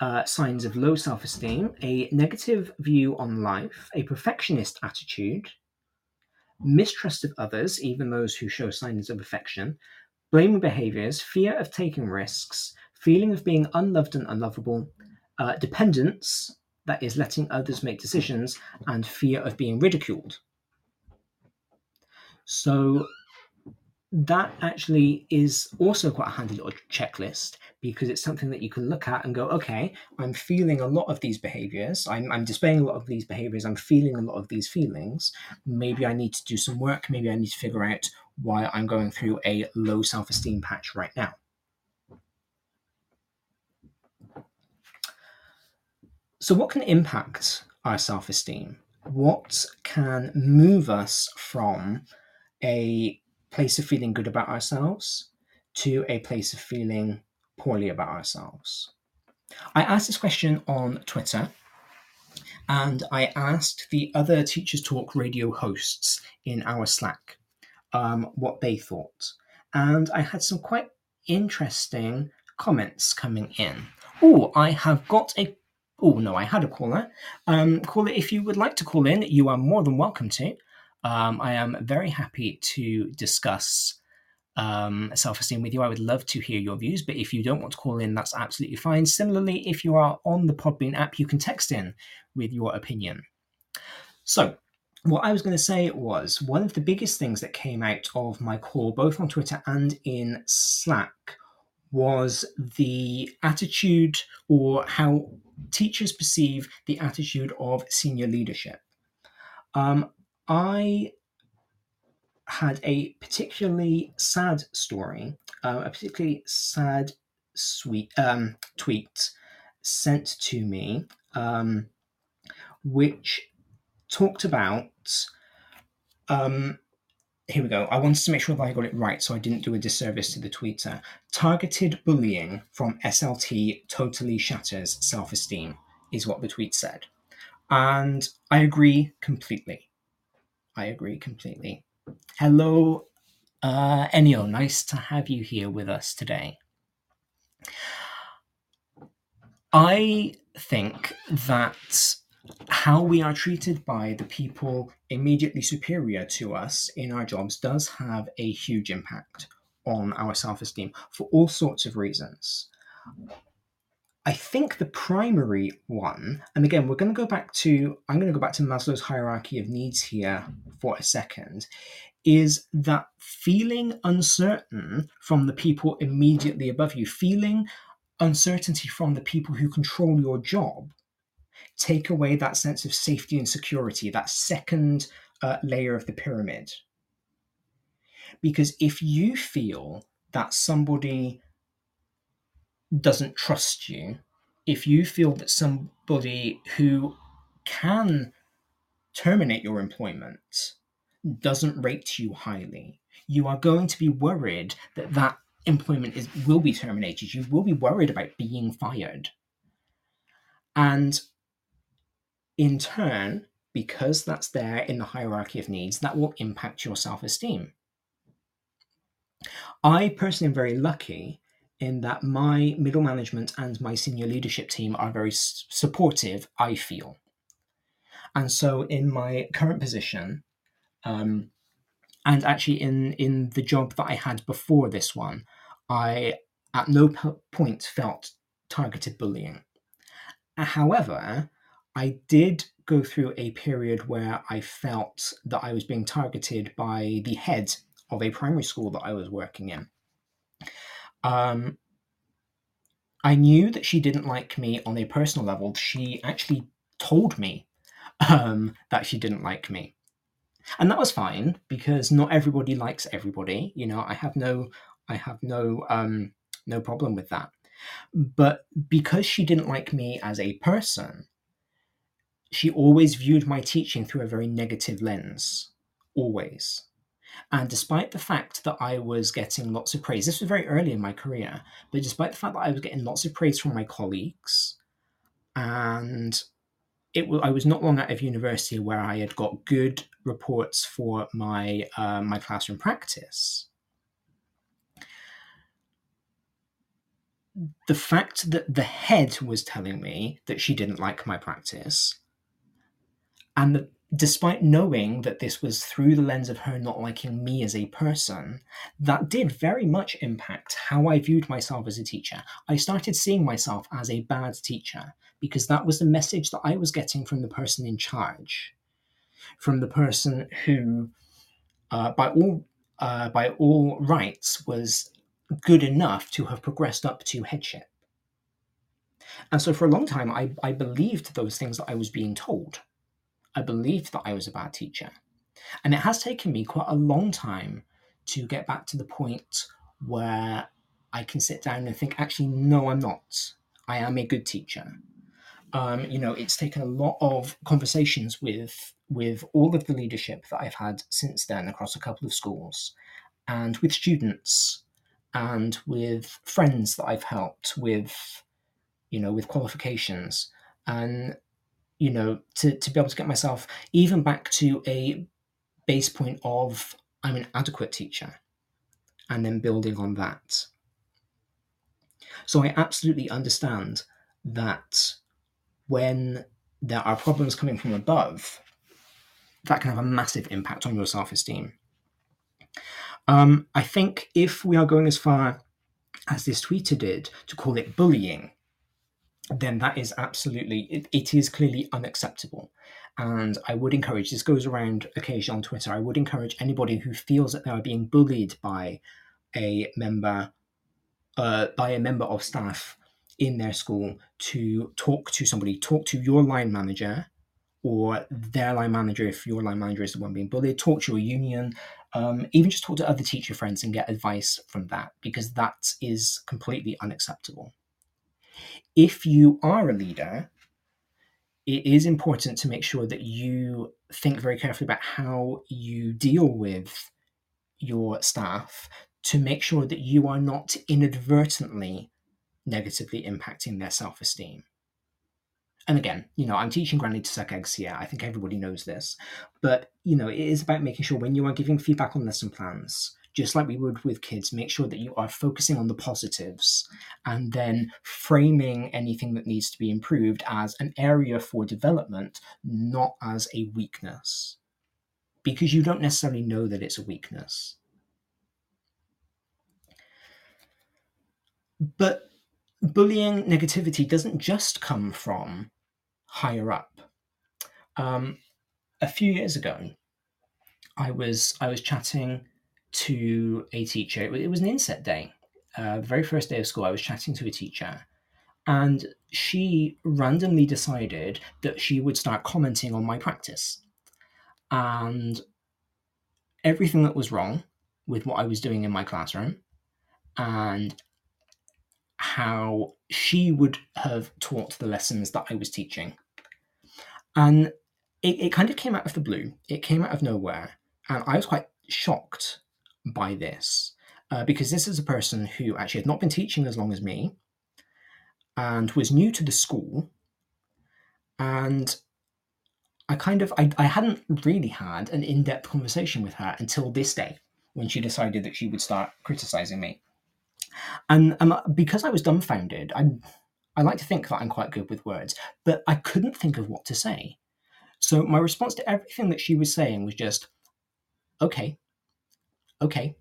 uh, signs of low self esteem a negative view on life, a perfectionist attitude, mistrust of others, even those who show signs of affection, blaming behaviors, fear of taking risks, feeling of being unloved and unlovable, uh, dependence, that is, letting others make decisions, and fear of being ridiculed. So, that actually is also quite a handy little checklist because it's something that you can look at and go, okay, I'm feeling a lot of these behaviors. I'm, I'm displaying a lot of these behaviors. I'm feeling a lot of these feelings. Maybe I need to do some work. Maybe I need to figure out why I'm going through a low self esteem patch right now. So, what can impact our self esteem? What can move us from a place of feeling good about ourselves to a place of feeling poorly about ourselves? I asked this question on Twitter and I asked the other Teachers Talk radio hosts in our Slack um, what they thought. And I had some quite interesting comments coming in. Oh, I have got a. Oh, no, I had a caller. Um, caller, if you would like to call in, you are more than welcome to. Um, I am very happy to discuss um, self esteem with you. I would love to hear your views, but if you don't want to call in, that's absolutely fine. Similarly, if you are on the Podbean app, you can text in with your opinion. So, what I was going to say was one of the biggest things that came out of my call, both on Twitter and in Slack, was the attitude or how teachers perceive the attitude of senior leadership. Um, I had a particularly sad story, uh, a particularly sad sweet um, tweet sent to me, um, which talked about. Um, here we go. I wanted to make sure that I got it right, so I didn't do a disservice to the tweeter. Targeted bullying from SLT totally shatters self esteem, is what the tweet said. And I agree completely. I agree completely. Hello, uh, Enio. Nice to have you here with us today. I think that how we are treated by the people immediately superior to us in our jobs does have a huge impact on our self esteem for all sorts of reasons. I think the primary one, and again, we're going to go back to, I'm going to go back to Maslow's hierarchy of needs here for a second, is that feeling uncertain from the people immediately above you, feeling uncertainty from the people who control your job, take away that sense of safety and security, that second uh, layer of the pyramid. Because if you feel that somebody doesn't trust you, if you feel that somebody who can terminate your employment doesn't rate you highly, you are going to be worried that that employment is will be terminated. You will be worried about being fired. And in turn, because that's there in the hierarchy of needs, that will impact your self esteem. I personally am very lucky in that my middle management and my senior leadership team are very supportive, I feel. And so in my current position, um, and actually in, in the job that I had before this one, I at no point felt targeted bullying. However, I did go through a period where I felt that I was being targeted by the head of a primary school that I was working in. Um, I knew that she didn't like me on a personal level. She actually told me um, that she didn't like me. And that was fine because not everybody likes everybody. You know, I have no, I have no, um, no problem with that. But because she didn't like me as a person, she always viewed my teaching through a very negative lens. Always. And despite the fact that I was getting lots of praise, this was very early in my career, but despite the fact that I was getting lots of praise from my colleagues, and it was, I was not long out of university where I had got good reports for my uh, my classroom practice. The fact that the head was telling me that she didn't like my practice, and the despite knowing that this was through the lens of her not liking me as a person, that did very much impact how I viewed myself as a teacher. I started seeing myself as a bad teacher because that was the message that I was getting from the person in charge, from the person who, uh, by all uh, by all rights, was good enough to have progressed up to headship. And so for a long time, I, I believed those things that I was being told. I believed that I was a bad teacher. And it has taken me quite a long time to get back to the point where I can sit down and think, actually, no, I'm not. I am a good teacher. Um, you know, it's taken a lot of conversations with with all of the leadership that I've had since then across a couple of schools, and with students, and with friends that I've helped with, you know, with qualifications, and you know, to, to be able to get myself even back to a base point of I'm an adequate teacher and then building on that. So I absolutely understand that when there are problems coming from above, that can have a massive impact on your self esteem. Um, I think if we are going as far as this tweeter did to call it bullying, then that is absolutely it, it is clearly unacceptable. And i would encourage this goes around occasionally on twitter i would encourage anybody who feels that they are being bullied by a member uh, by a member of staff in their school to talk to somebody talk to your line manager or their line manager if your line manager is the one being bullied talk to your union um, even just talk to other teacher friends and get advice from that because that is completely unacceptable if you are a leader, it is important to make sure that you think very carefully about how you deal with your staff to make sure that you are not inadvertently negatively impacting their self esteem. And again, you know, I'm teaching Granny to suck eggs here. I think everybody knows this. But, you know, it is about making sure when you are giving feedback on lesson plans, just like we would with kids, make sure that you are focusing on the positives and then framing anything that needs to be improved as an area for development, not as a weakness. Because you don't necessarily know that it's a weakness. But bullying negativity doesn't just come from higher up. Um, a few years ago, I was I was chatting to a teacher. It was an inset day, uh, very first day of school. I was chatting to a teacher, and she randomly decided that she would start commenting on my practice and everything that was wrong with what I was doing in my classroom and how she would have taught the lessons that I was teaching. And it, it kind of came out of the blue, it came out of nowhere. And I was quite shocked by this uh, because this is a person who actually had not been teaching as long as me and was new to the school. And i kind of i, I hadn't really had an in-depth conversation with her until this day when she decided that she would start criticizing me. And um, because i was dumbfounded i i like to think that i'm quite good with words but i couldn't think of what to say. So my response to everything that she was saying was just okay okay,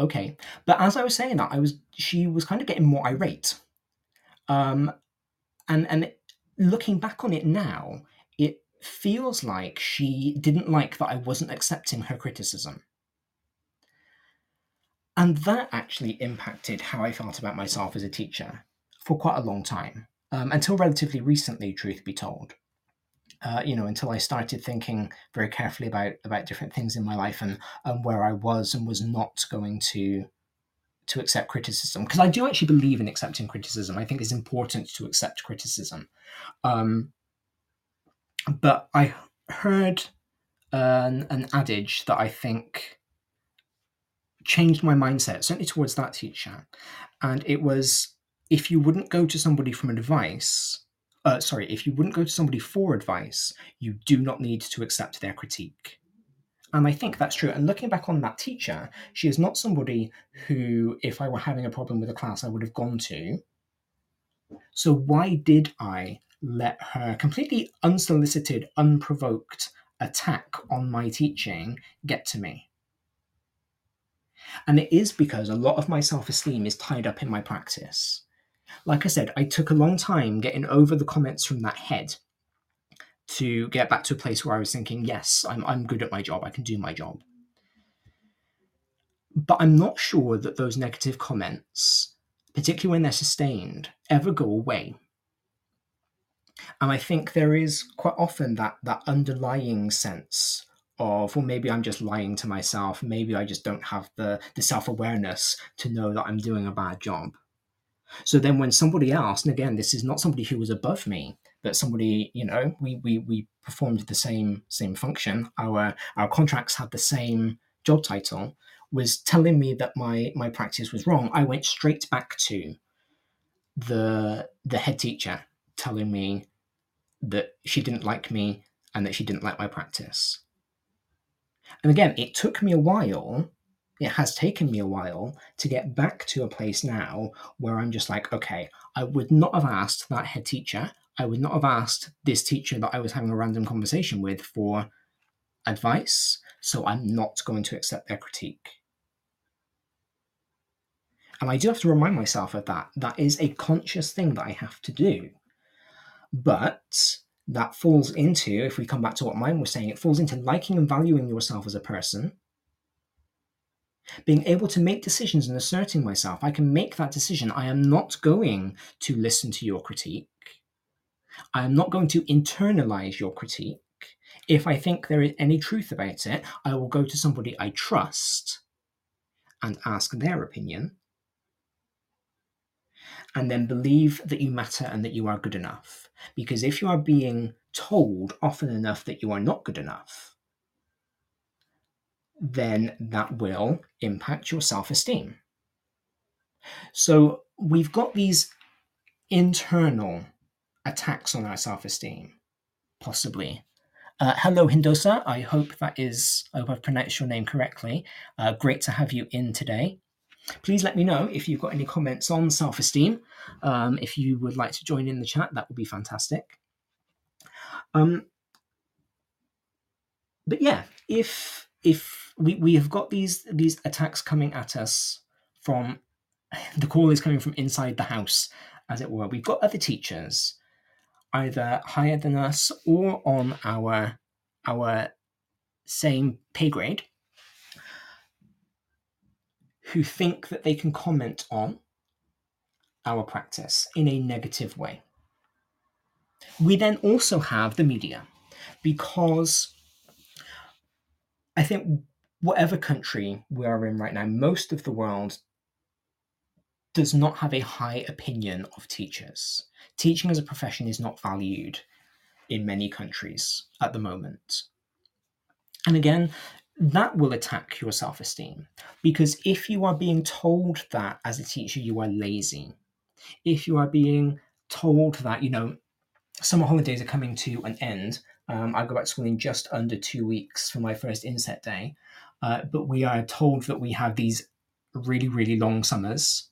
okay. But as I was saying that, I was she was kind of getting more irate. Um, and and looking back on it now, it feels like she didn't like that I wasn't accepting her criticism. and that actually impacted how I felt about myself as a teacher for quite a long time, um, until relatively recently, truth be told. Uh, you know, until I started thinking very carefully about about different things in my life and and where I was and was not going to to accept criticism because I do actually believe in accepting criticism. I think it's important to accept criticism. Um, but I heard an, an adage that I think changed my mindset, certainly towards that teacher. And it was if you wouldn't go to somebody from advice, uh, sorry, if you wouldn't go to somebody for advice, you do not need to accept their critique. And I think that's true. And looking back on that teacher, she is not somebody who, if I were having a problem with a class, I would have gone to. So why did I let her completely unsolicited, unprovoked attack on my teaching get to me? And it is because a lot of my self esteem is tied up in my practice. Like I said, I took a long time getting over the comments from that head to get back to a place where I was thinking, yes, I'm, I'm good at my job, I can do my job. But I'm not sure that those negative comments, particularly when they're sustained, ever go away. And I think there is quite often that that underlying sense of, well, maybe I'm just lying to myself. Maybe I just don't have the, the self awareness to know that I'm doing a bad job. So then when somebody else, and again, this is not somebody who was above me, but somebody, you know, we we, we performed the same same function. Our our contracts had the same job title, was telling me that my my practice was wrong. I went straight back to the the head teacher telling me that she didn't like me and that she didn't like my practice. And again, it took me a while, it has taken me a while to get back to a place now where I'm just like, okay, I would not have asked that head teacher, I would not have asked this teacher that I was having a random conversation with for advice, so I'm not going to accept their critique. And I do have to remind myself of that. That is a conscious thing that I have to do. But that falls into, if we come back to what Mind was saying, it falls into liking and valuing yourself as a person, being able to make decisions and asserting myself. I can make that decision. I am not going to listen to your critique. I am not going to internalize your critique. If I think there is any truth about it, I will go to somebody I trust and ask their opinion. And then believe that you matter and that you are good enough. Because if you are being told often enough that you are not good enough, then that will impact your self esteem. So we've got these internal attacks on our self esteem, possibly. Uh, hello, Hindosa. I hope that is, I hope I've pronounced your name correctly. Uh, great to have you in today. Please let me know if you've got any comments on self esteem. Um, if you would like to join in the chat, that would be fantastic. Um, but yeah, if if we, we have got these these attacks coming at us from the call is coming from inside the house, as it were. We've got other teachers either higher than us or on our our same pay grade who think that they can comment on our practice in a negative way. We then also have the media because I think whatever country we are in right now, most of the world does not have a high opinion of teachers teaching as a profession is not valued in many countries at the moment. And again, that will attack your self esteem because if you are being told that as a teacher you are lazy, if you are being told that, you know, summer holidays are coming to an end, um, I go back to school in just under two weeks for my first inset day, uh, but we are told that we have these really, really long summers,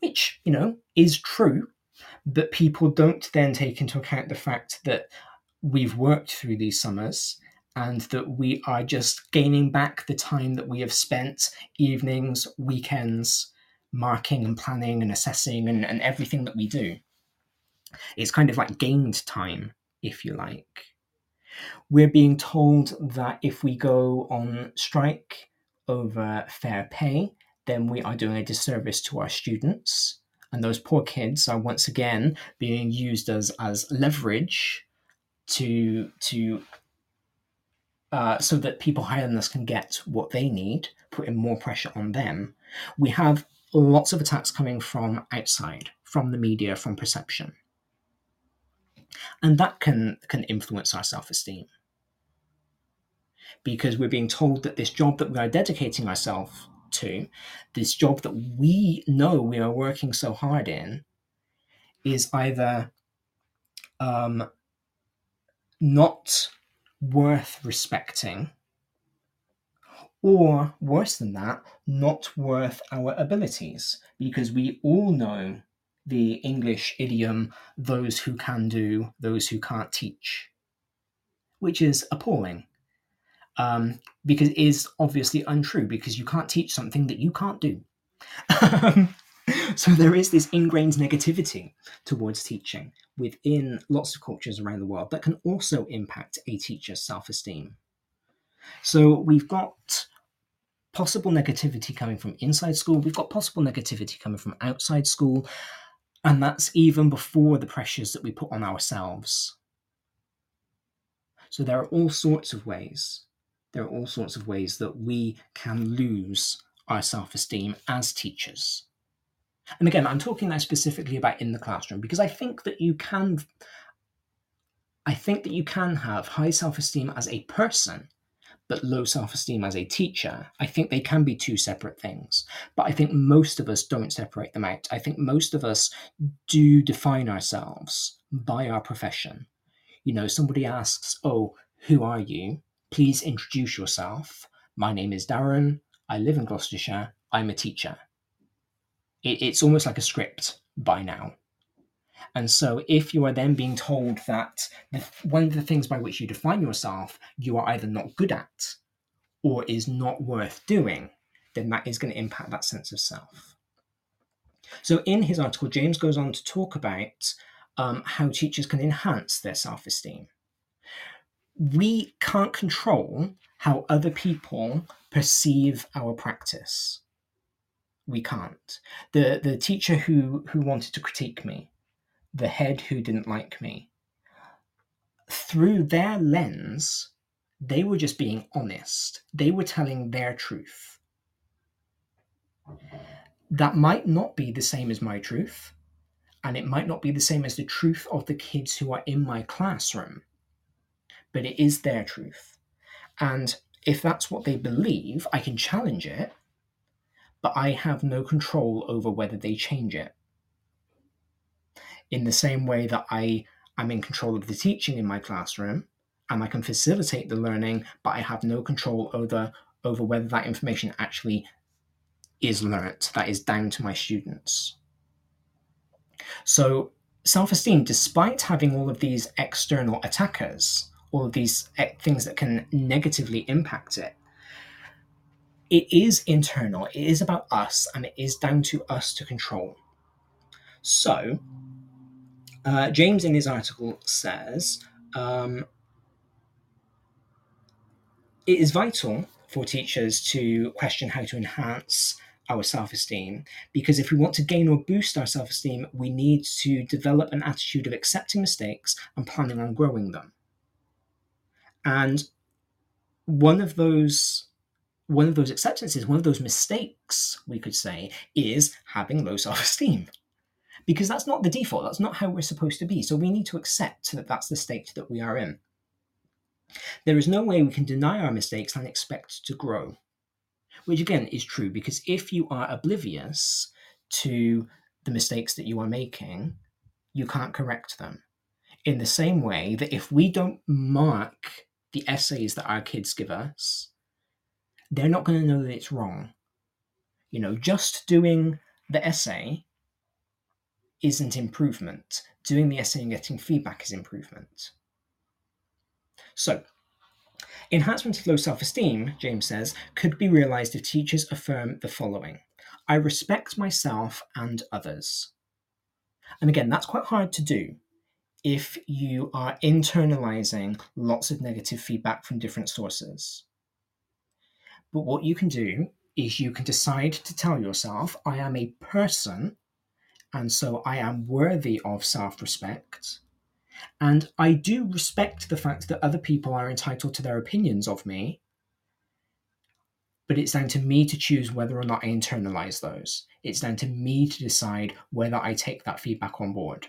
which, you know, is true but people don't then take into account the fact that we've worked through these summers and that we are just gaining back the time that we have spent evenings, weekends, marking and planning and assessing and, and everything that we do. It's kind of like gained time, if you like. We're being told that if we go on strike over fair pay, then we are doing a disservice to our students. And those poor kids are once again being used as, as leverage to, to uh, so that people higher than us can get what they need, putting more pressure on them. We have lots of attacks coming from outside, from the media, from perception. And that can, can influence our self esteem. Because we're being told that this job that we are dedicating ourselves to, this job that we know we are working so hard in, is either um, not worth respecting, or worse than that, not worth our abilities, because we all know the English idiom, those who can do, those who can't teach, which is appalling. Um, because it is obviously untrue, because you can't teach something that you can't do. [LAUGHS] so there is this ingrained negativity towards teaching within lots of cultures around the world that can also impact a teacher's self-esteem. So we've got possible negativity coming from inside school, we've got possible negativity coming from outside school, and that's even before the pressures that we put on ourselves. So there are all sorts of ways. There are all sorts of ways that we can lose our self esteem as teachers. And again, I'm talking now specifically about in the classroom because I think that you can I think that you can have high self-esteem as a person but low self-esteem as a teacher. I think they can be two separate things. But I think most of us don't separate them out. I think most of us do define ourselves by our profession. You know, somebody asks, "Oh, who are you? Please introduce yourself. My name is Darren. I live in Gloucestershire. I'm a teacher." it, it's almost like a script by now. And so, if you are then being told that the, one of the things by which you define yourself you are either not good at or is not worth doing, then that is going to impact that sense of self. So, in his article, James goes on to talk about um, how teachers can enhance their self esteem. We can't control how other people perceive our practice we can't. The the teacher who who wanted to critique me, the head who didn't like me, through their lens, they were just being honest. They were telling their truth. That might not be the same as my truth, and it might not be the same as the truth of the kids who are in my classroom, but it is their truth. And if that's what they believe, I can challenge it but I have no control over whether they change it. In the same way that I am in control of the teaching in my classroom and I can facilitate the learning, but I have no control over, over whether that information actually is learnt. That is down to my students. So, self esteem, despite having all of these external attackers, all of these eh, things that can negatively impact it, it is internal, it is about us, and it is down to us to control. So, uh, James in his article says um, it is vital for teachers to question how to enhance our self esteem because if we want to gain or boost our self esteem, we need to develop an attitude of accepting mistakes and planning on growing them. And one of those one of those acceptances, one of those mistakes, we could say, is having low self esteem. Because that's not the default, that's not how we're supposed to be. So we need to accept that that's the state that we are in. There is no way we can deny our mistakes and expect to grow. Which again is true, because if you are oblivious to the mistakes that you are making, you can't correct them. In the same way that if we don't mark the essays that our kids give us, they're not going to know that it's wrong. You know, just doing the essay isn't improvement. Doing the essay and getting feedback is improvement. So, enhancement of low self esteem, James says, could be realized if teachers affirm the following I respect myself and others. And again, that's quite hard to do if you are internalizing lots of negative feedback from different sources. But what you can do is you can decide to tell yourself, I am a person, and so I am worthy of self respect. And I do respect the fact that other people are entitled to their opinions of me, but it's down to me to choose whether or not I internalize those. It's down to me to decide whether I take that feedback on board.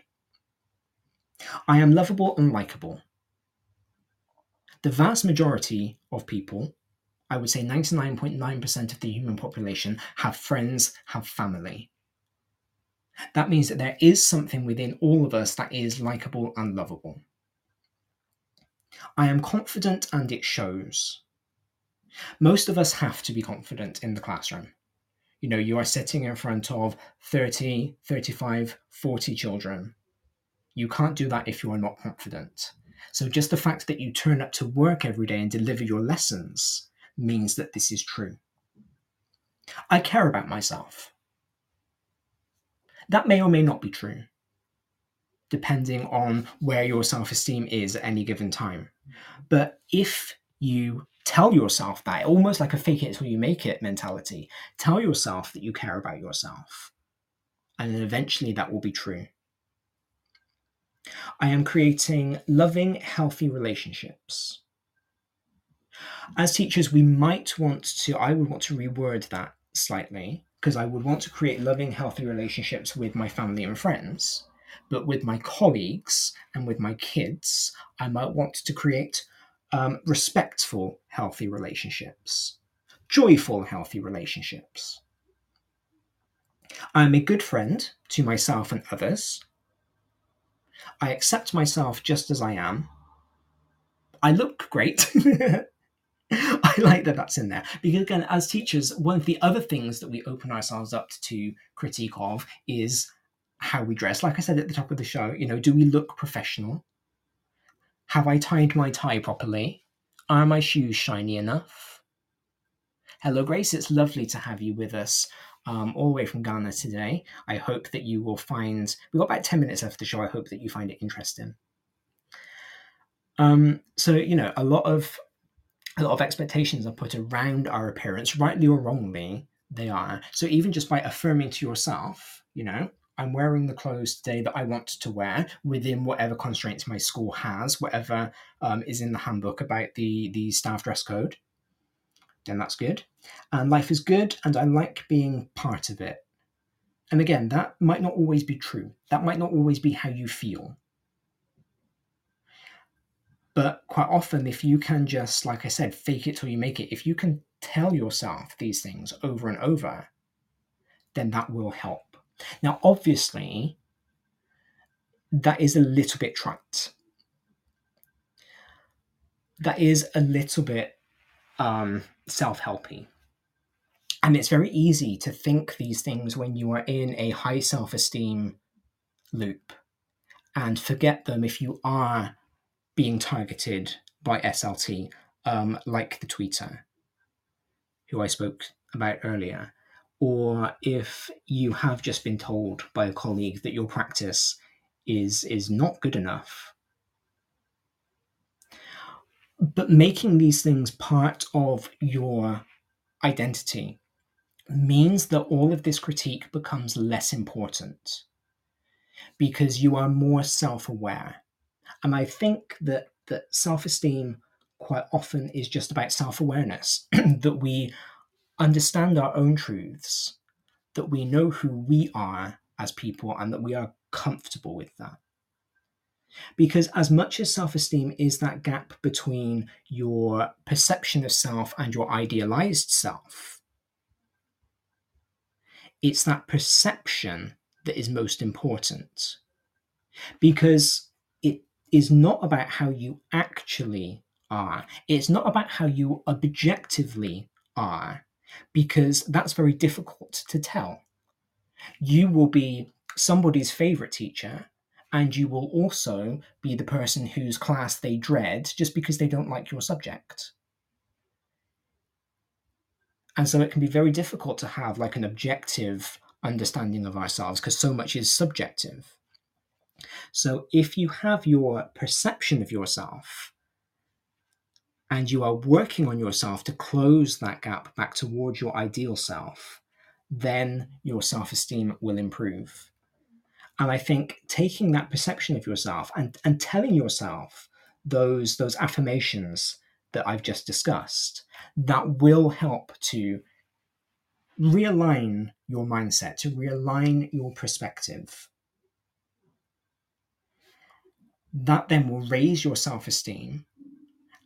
I am lovable and likable. The vast majority of people I would say 99.9% of the human population have friends, have family. That means that there is something within all of us that is likable and lovable. I am confident and it shows. Most of us have to be confident in the classroom. You know, you are sitting in front of 30, 35, 40 children. You can't do that if you are not confident. So, just the fact that you turn up to work every day and deliver your lessons means that this is true. I care about myself. That may or may not be true, depending on where your self esteem is at any given time. But if you tell yourself that, almost like a fake it till you make it mentality, tell yourself that you care about yourself, and then eventually that will be true. I am creating loving, healthy relationships as teachers, we might want to, I would want to reword that slightly because I would want to create loving, healthy relationships with my family and friends. But with my colleagues and with my kids, I might want to create um, respectful, healthy relationships, joyful, healthy relationships. I'm a good friend to myself and others. I accept myself just as I am. I look great. [LAUGHS] [LAUGHS] I like that that's in there because again, as teachers, one of the other things that we open ourselves up to critique of is how we dress. Like I said at the top of the show, you know, do we look professional? Have I tied my tie properly? Are my shoes shiny enough? Hello, Grace. It's lovely to have you with us um, all the way from Ghana today. I hope that you will find. We've got about 10 minutes after the show. I hope that you find it interesting. Um, so, you know, a lot of a lot of expectations are put around our appearance, rightly or wrongly, they are. So even just by affirming to yourself, you know, I'm wearing the clothes today that I want to wear within whatever constraints my school has, whatever um, is in the handbook about the the staff dress code. Then that's good, and life is good, and I like being part of it. And again, that might not always be true. That might not always be how you feel. But quite often, if you can just, like I said, fake it till you make it, if you can tell yourself these things over and over, then that will help. Now, obviously, that is a little bit trite. That is a little bit um, self helpy. And it's very easy to think these things when you are in a high self esteem loop and forget them if you are being targeted by SLT, um, like the tweeter who I spoke about earlier, or if you have just been told by a colleague that your practice is is not good enough. But making these things part of your identity means that all of this critique becomes less important because you are more self aware and I think that that self-esteem quite often is just about self-awareness, [CLEARS THROAT] that we understand our own truths, that we know who we are as people, and that we are comfortable with that. Because as much as self esteem is that gap between your perception of self and your idealized self, it's that perception that is most important. Because is not about how you actually are. It's not about how you objectively are, because that's very difficult to tell. You will be somebody's favorite teacher, and you will also be the person whose class they dread just because they don't like your subject. And so it can be very difficult to have like an objective understanding of ourselves because so much is subjective. So if you have your perception of yourself and you are working on yourself to close that gap back towards your ideal self, then your self esteem will improve. And I think taking that perception of yourself and, and telling yourself those, those affirmations that I've just discussed, that will help to realign your mindset, to realign your perspective. That then will raise your self esteem.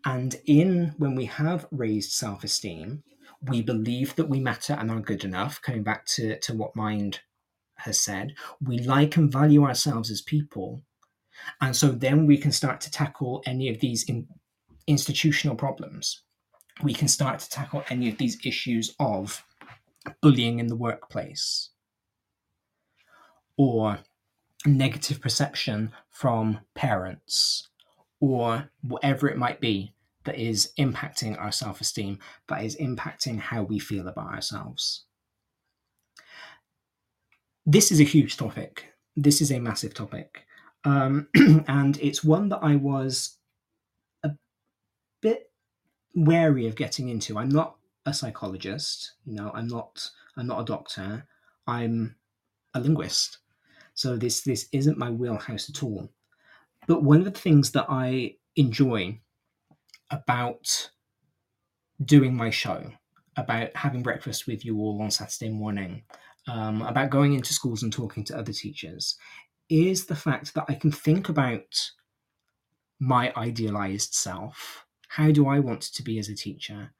And in when we have raised self esteem, we believe that we matter and are good enough, coming back to, to what Mind has said. We like and value ourselves as people. And so then we can start to tackle any of these in, institutional problems. We can start to tackle any of these issues of bullying in the workplace or negative perception from parents or whatever it might be that is impacting our self esteem, that is impacting how we feel about ourselves. This is a huge topic. This is a massive topic. Um, [CLEARS THROAT] and it's one that I was a bit wary of getting into. I'm not a psychologist, you know, I'm not I'm not a doctor. I'm a linguist. So this this isn't my wheelhouse at all. But one of the things that I enjoy about doing my show, about having breakfast with you all on Saturday morning, um, about going into schools and talking to other teachers, is the fact that I can think about my idealized self. How do I want to be as a teacher?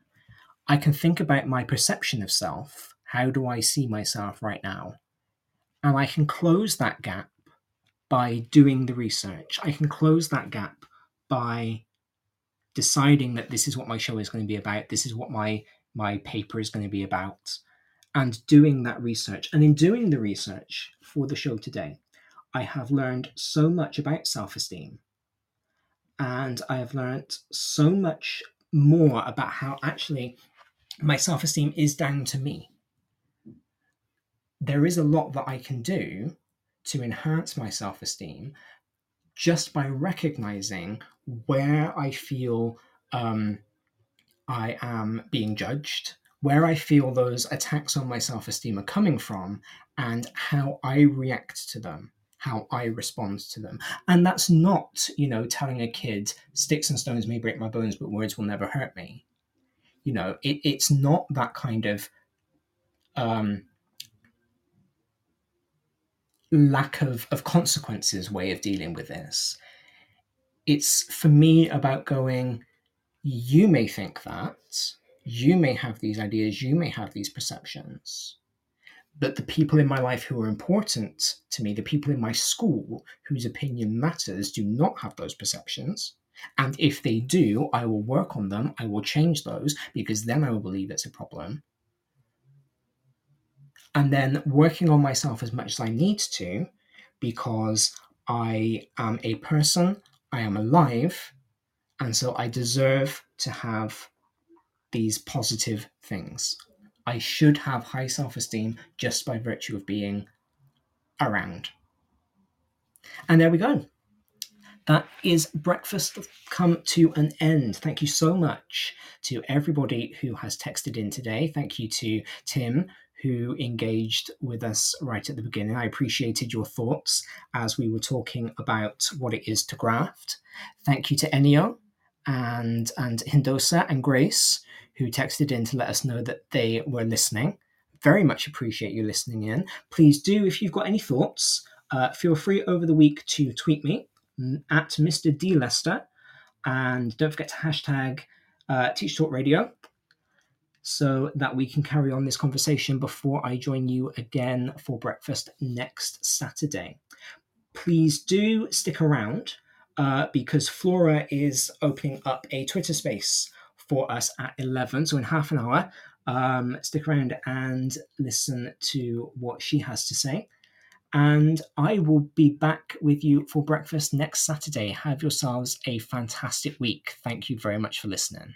I can think about my perception of self. How do I see myself right now? And I can close that gap by doing the research. I can close that gap by deciding that this is what my show is going to be about this is what my my paper is going to be about and doing that research. And in doing the research for the show today i have learned so much about self-esteem. And i have learned so much more about how actually my self-esteem is down to me there is a lot that i can do to enhance my self-esteem just by recognizing where I feel um, I am being judged, where I feel those attacks on my self esteem are coming from, and how I react to them, how I respond to them. And that's not, you know, telling a kid, sticks and stones may break my bones, but words will never hurt me. You know, it, it's not that kind of um, lack of, of consequences way of dealing with this. It's for me about going, you may think that, you may have these ideas, you may have these perceptions, but the people in my life who are important to me, the people in my school whose opinion matters, do not have those perceptions. And if they do, I will work on them, I will change those, because then I will believe it's a problem and then working on myself as much as I need to because I am a person, I am alive, and so I deserve to have these positive things. I should have high self esteem just by virtue of being around. And there we go. That is breakfast come to an end. Thank you so much to everybody who has texted in today. Thank you to Tim, who engaged with us right at the beginning. I appreciated your thoughts as we were talking about what it is to graft. Thank you to Enio and and Hindosa and Grace who texted in to let us know that they were listening. Very much appreciate you listening in. Please do, if you've got any thoughts, uh, feel free over the week to tweet me at Mr. D Lester, and don't forget to hashtag uh, Teach Talk Radio so that we can carry on this conversation before I join you again for breakfast next Saturday. Please do stick around uh, because Flora is opening up a Twitter space for us at 11, so in half an hour. Um, stick around and listen to what she has to say. And I will be back with you for breakfast next Saturday. Have yourselves a fantastic week. Thank you very much for listening.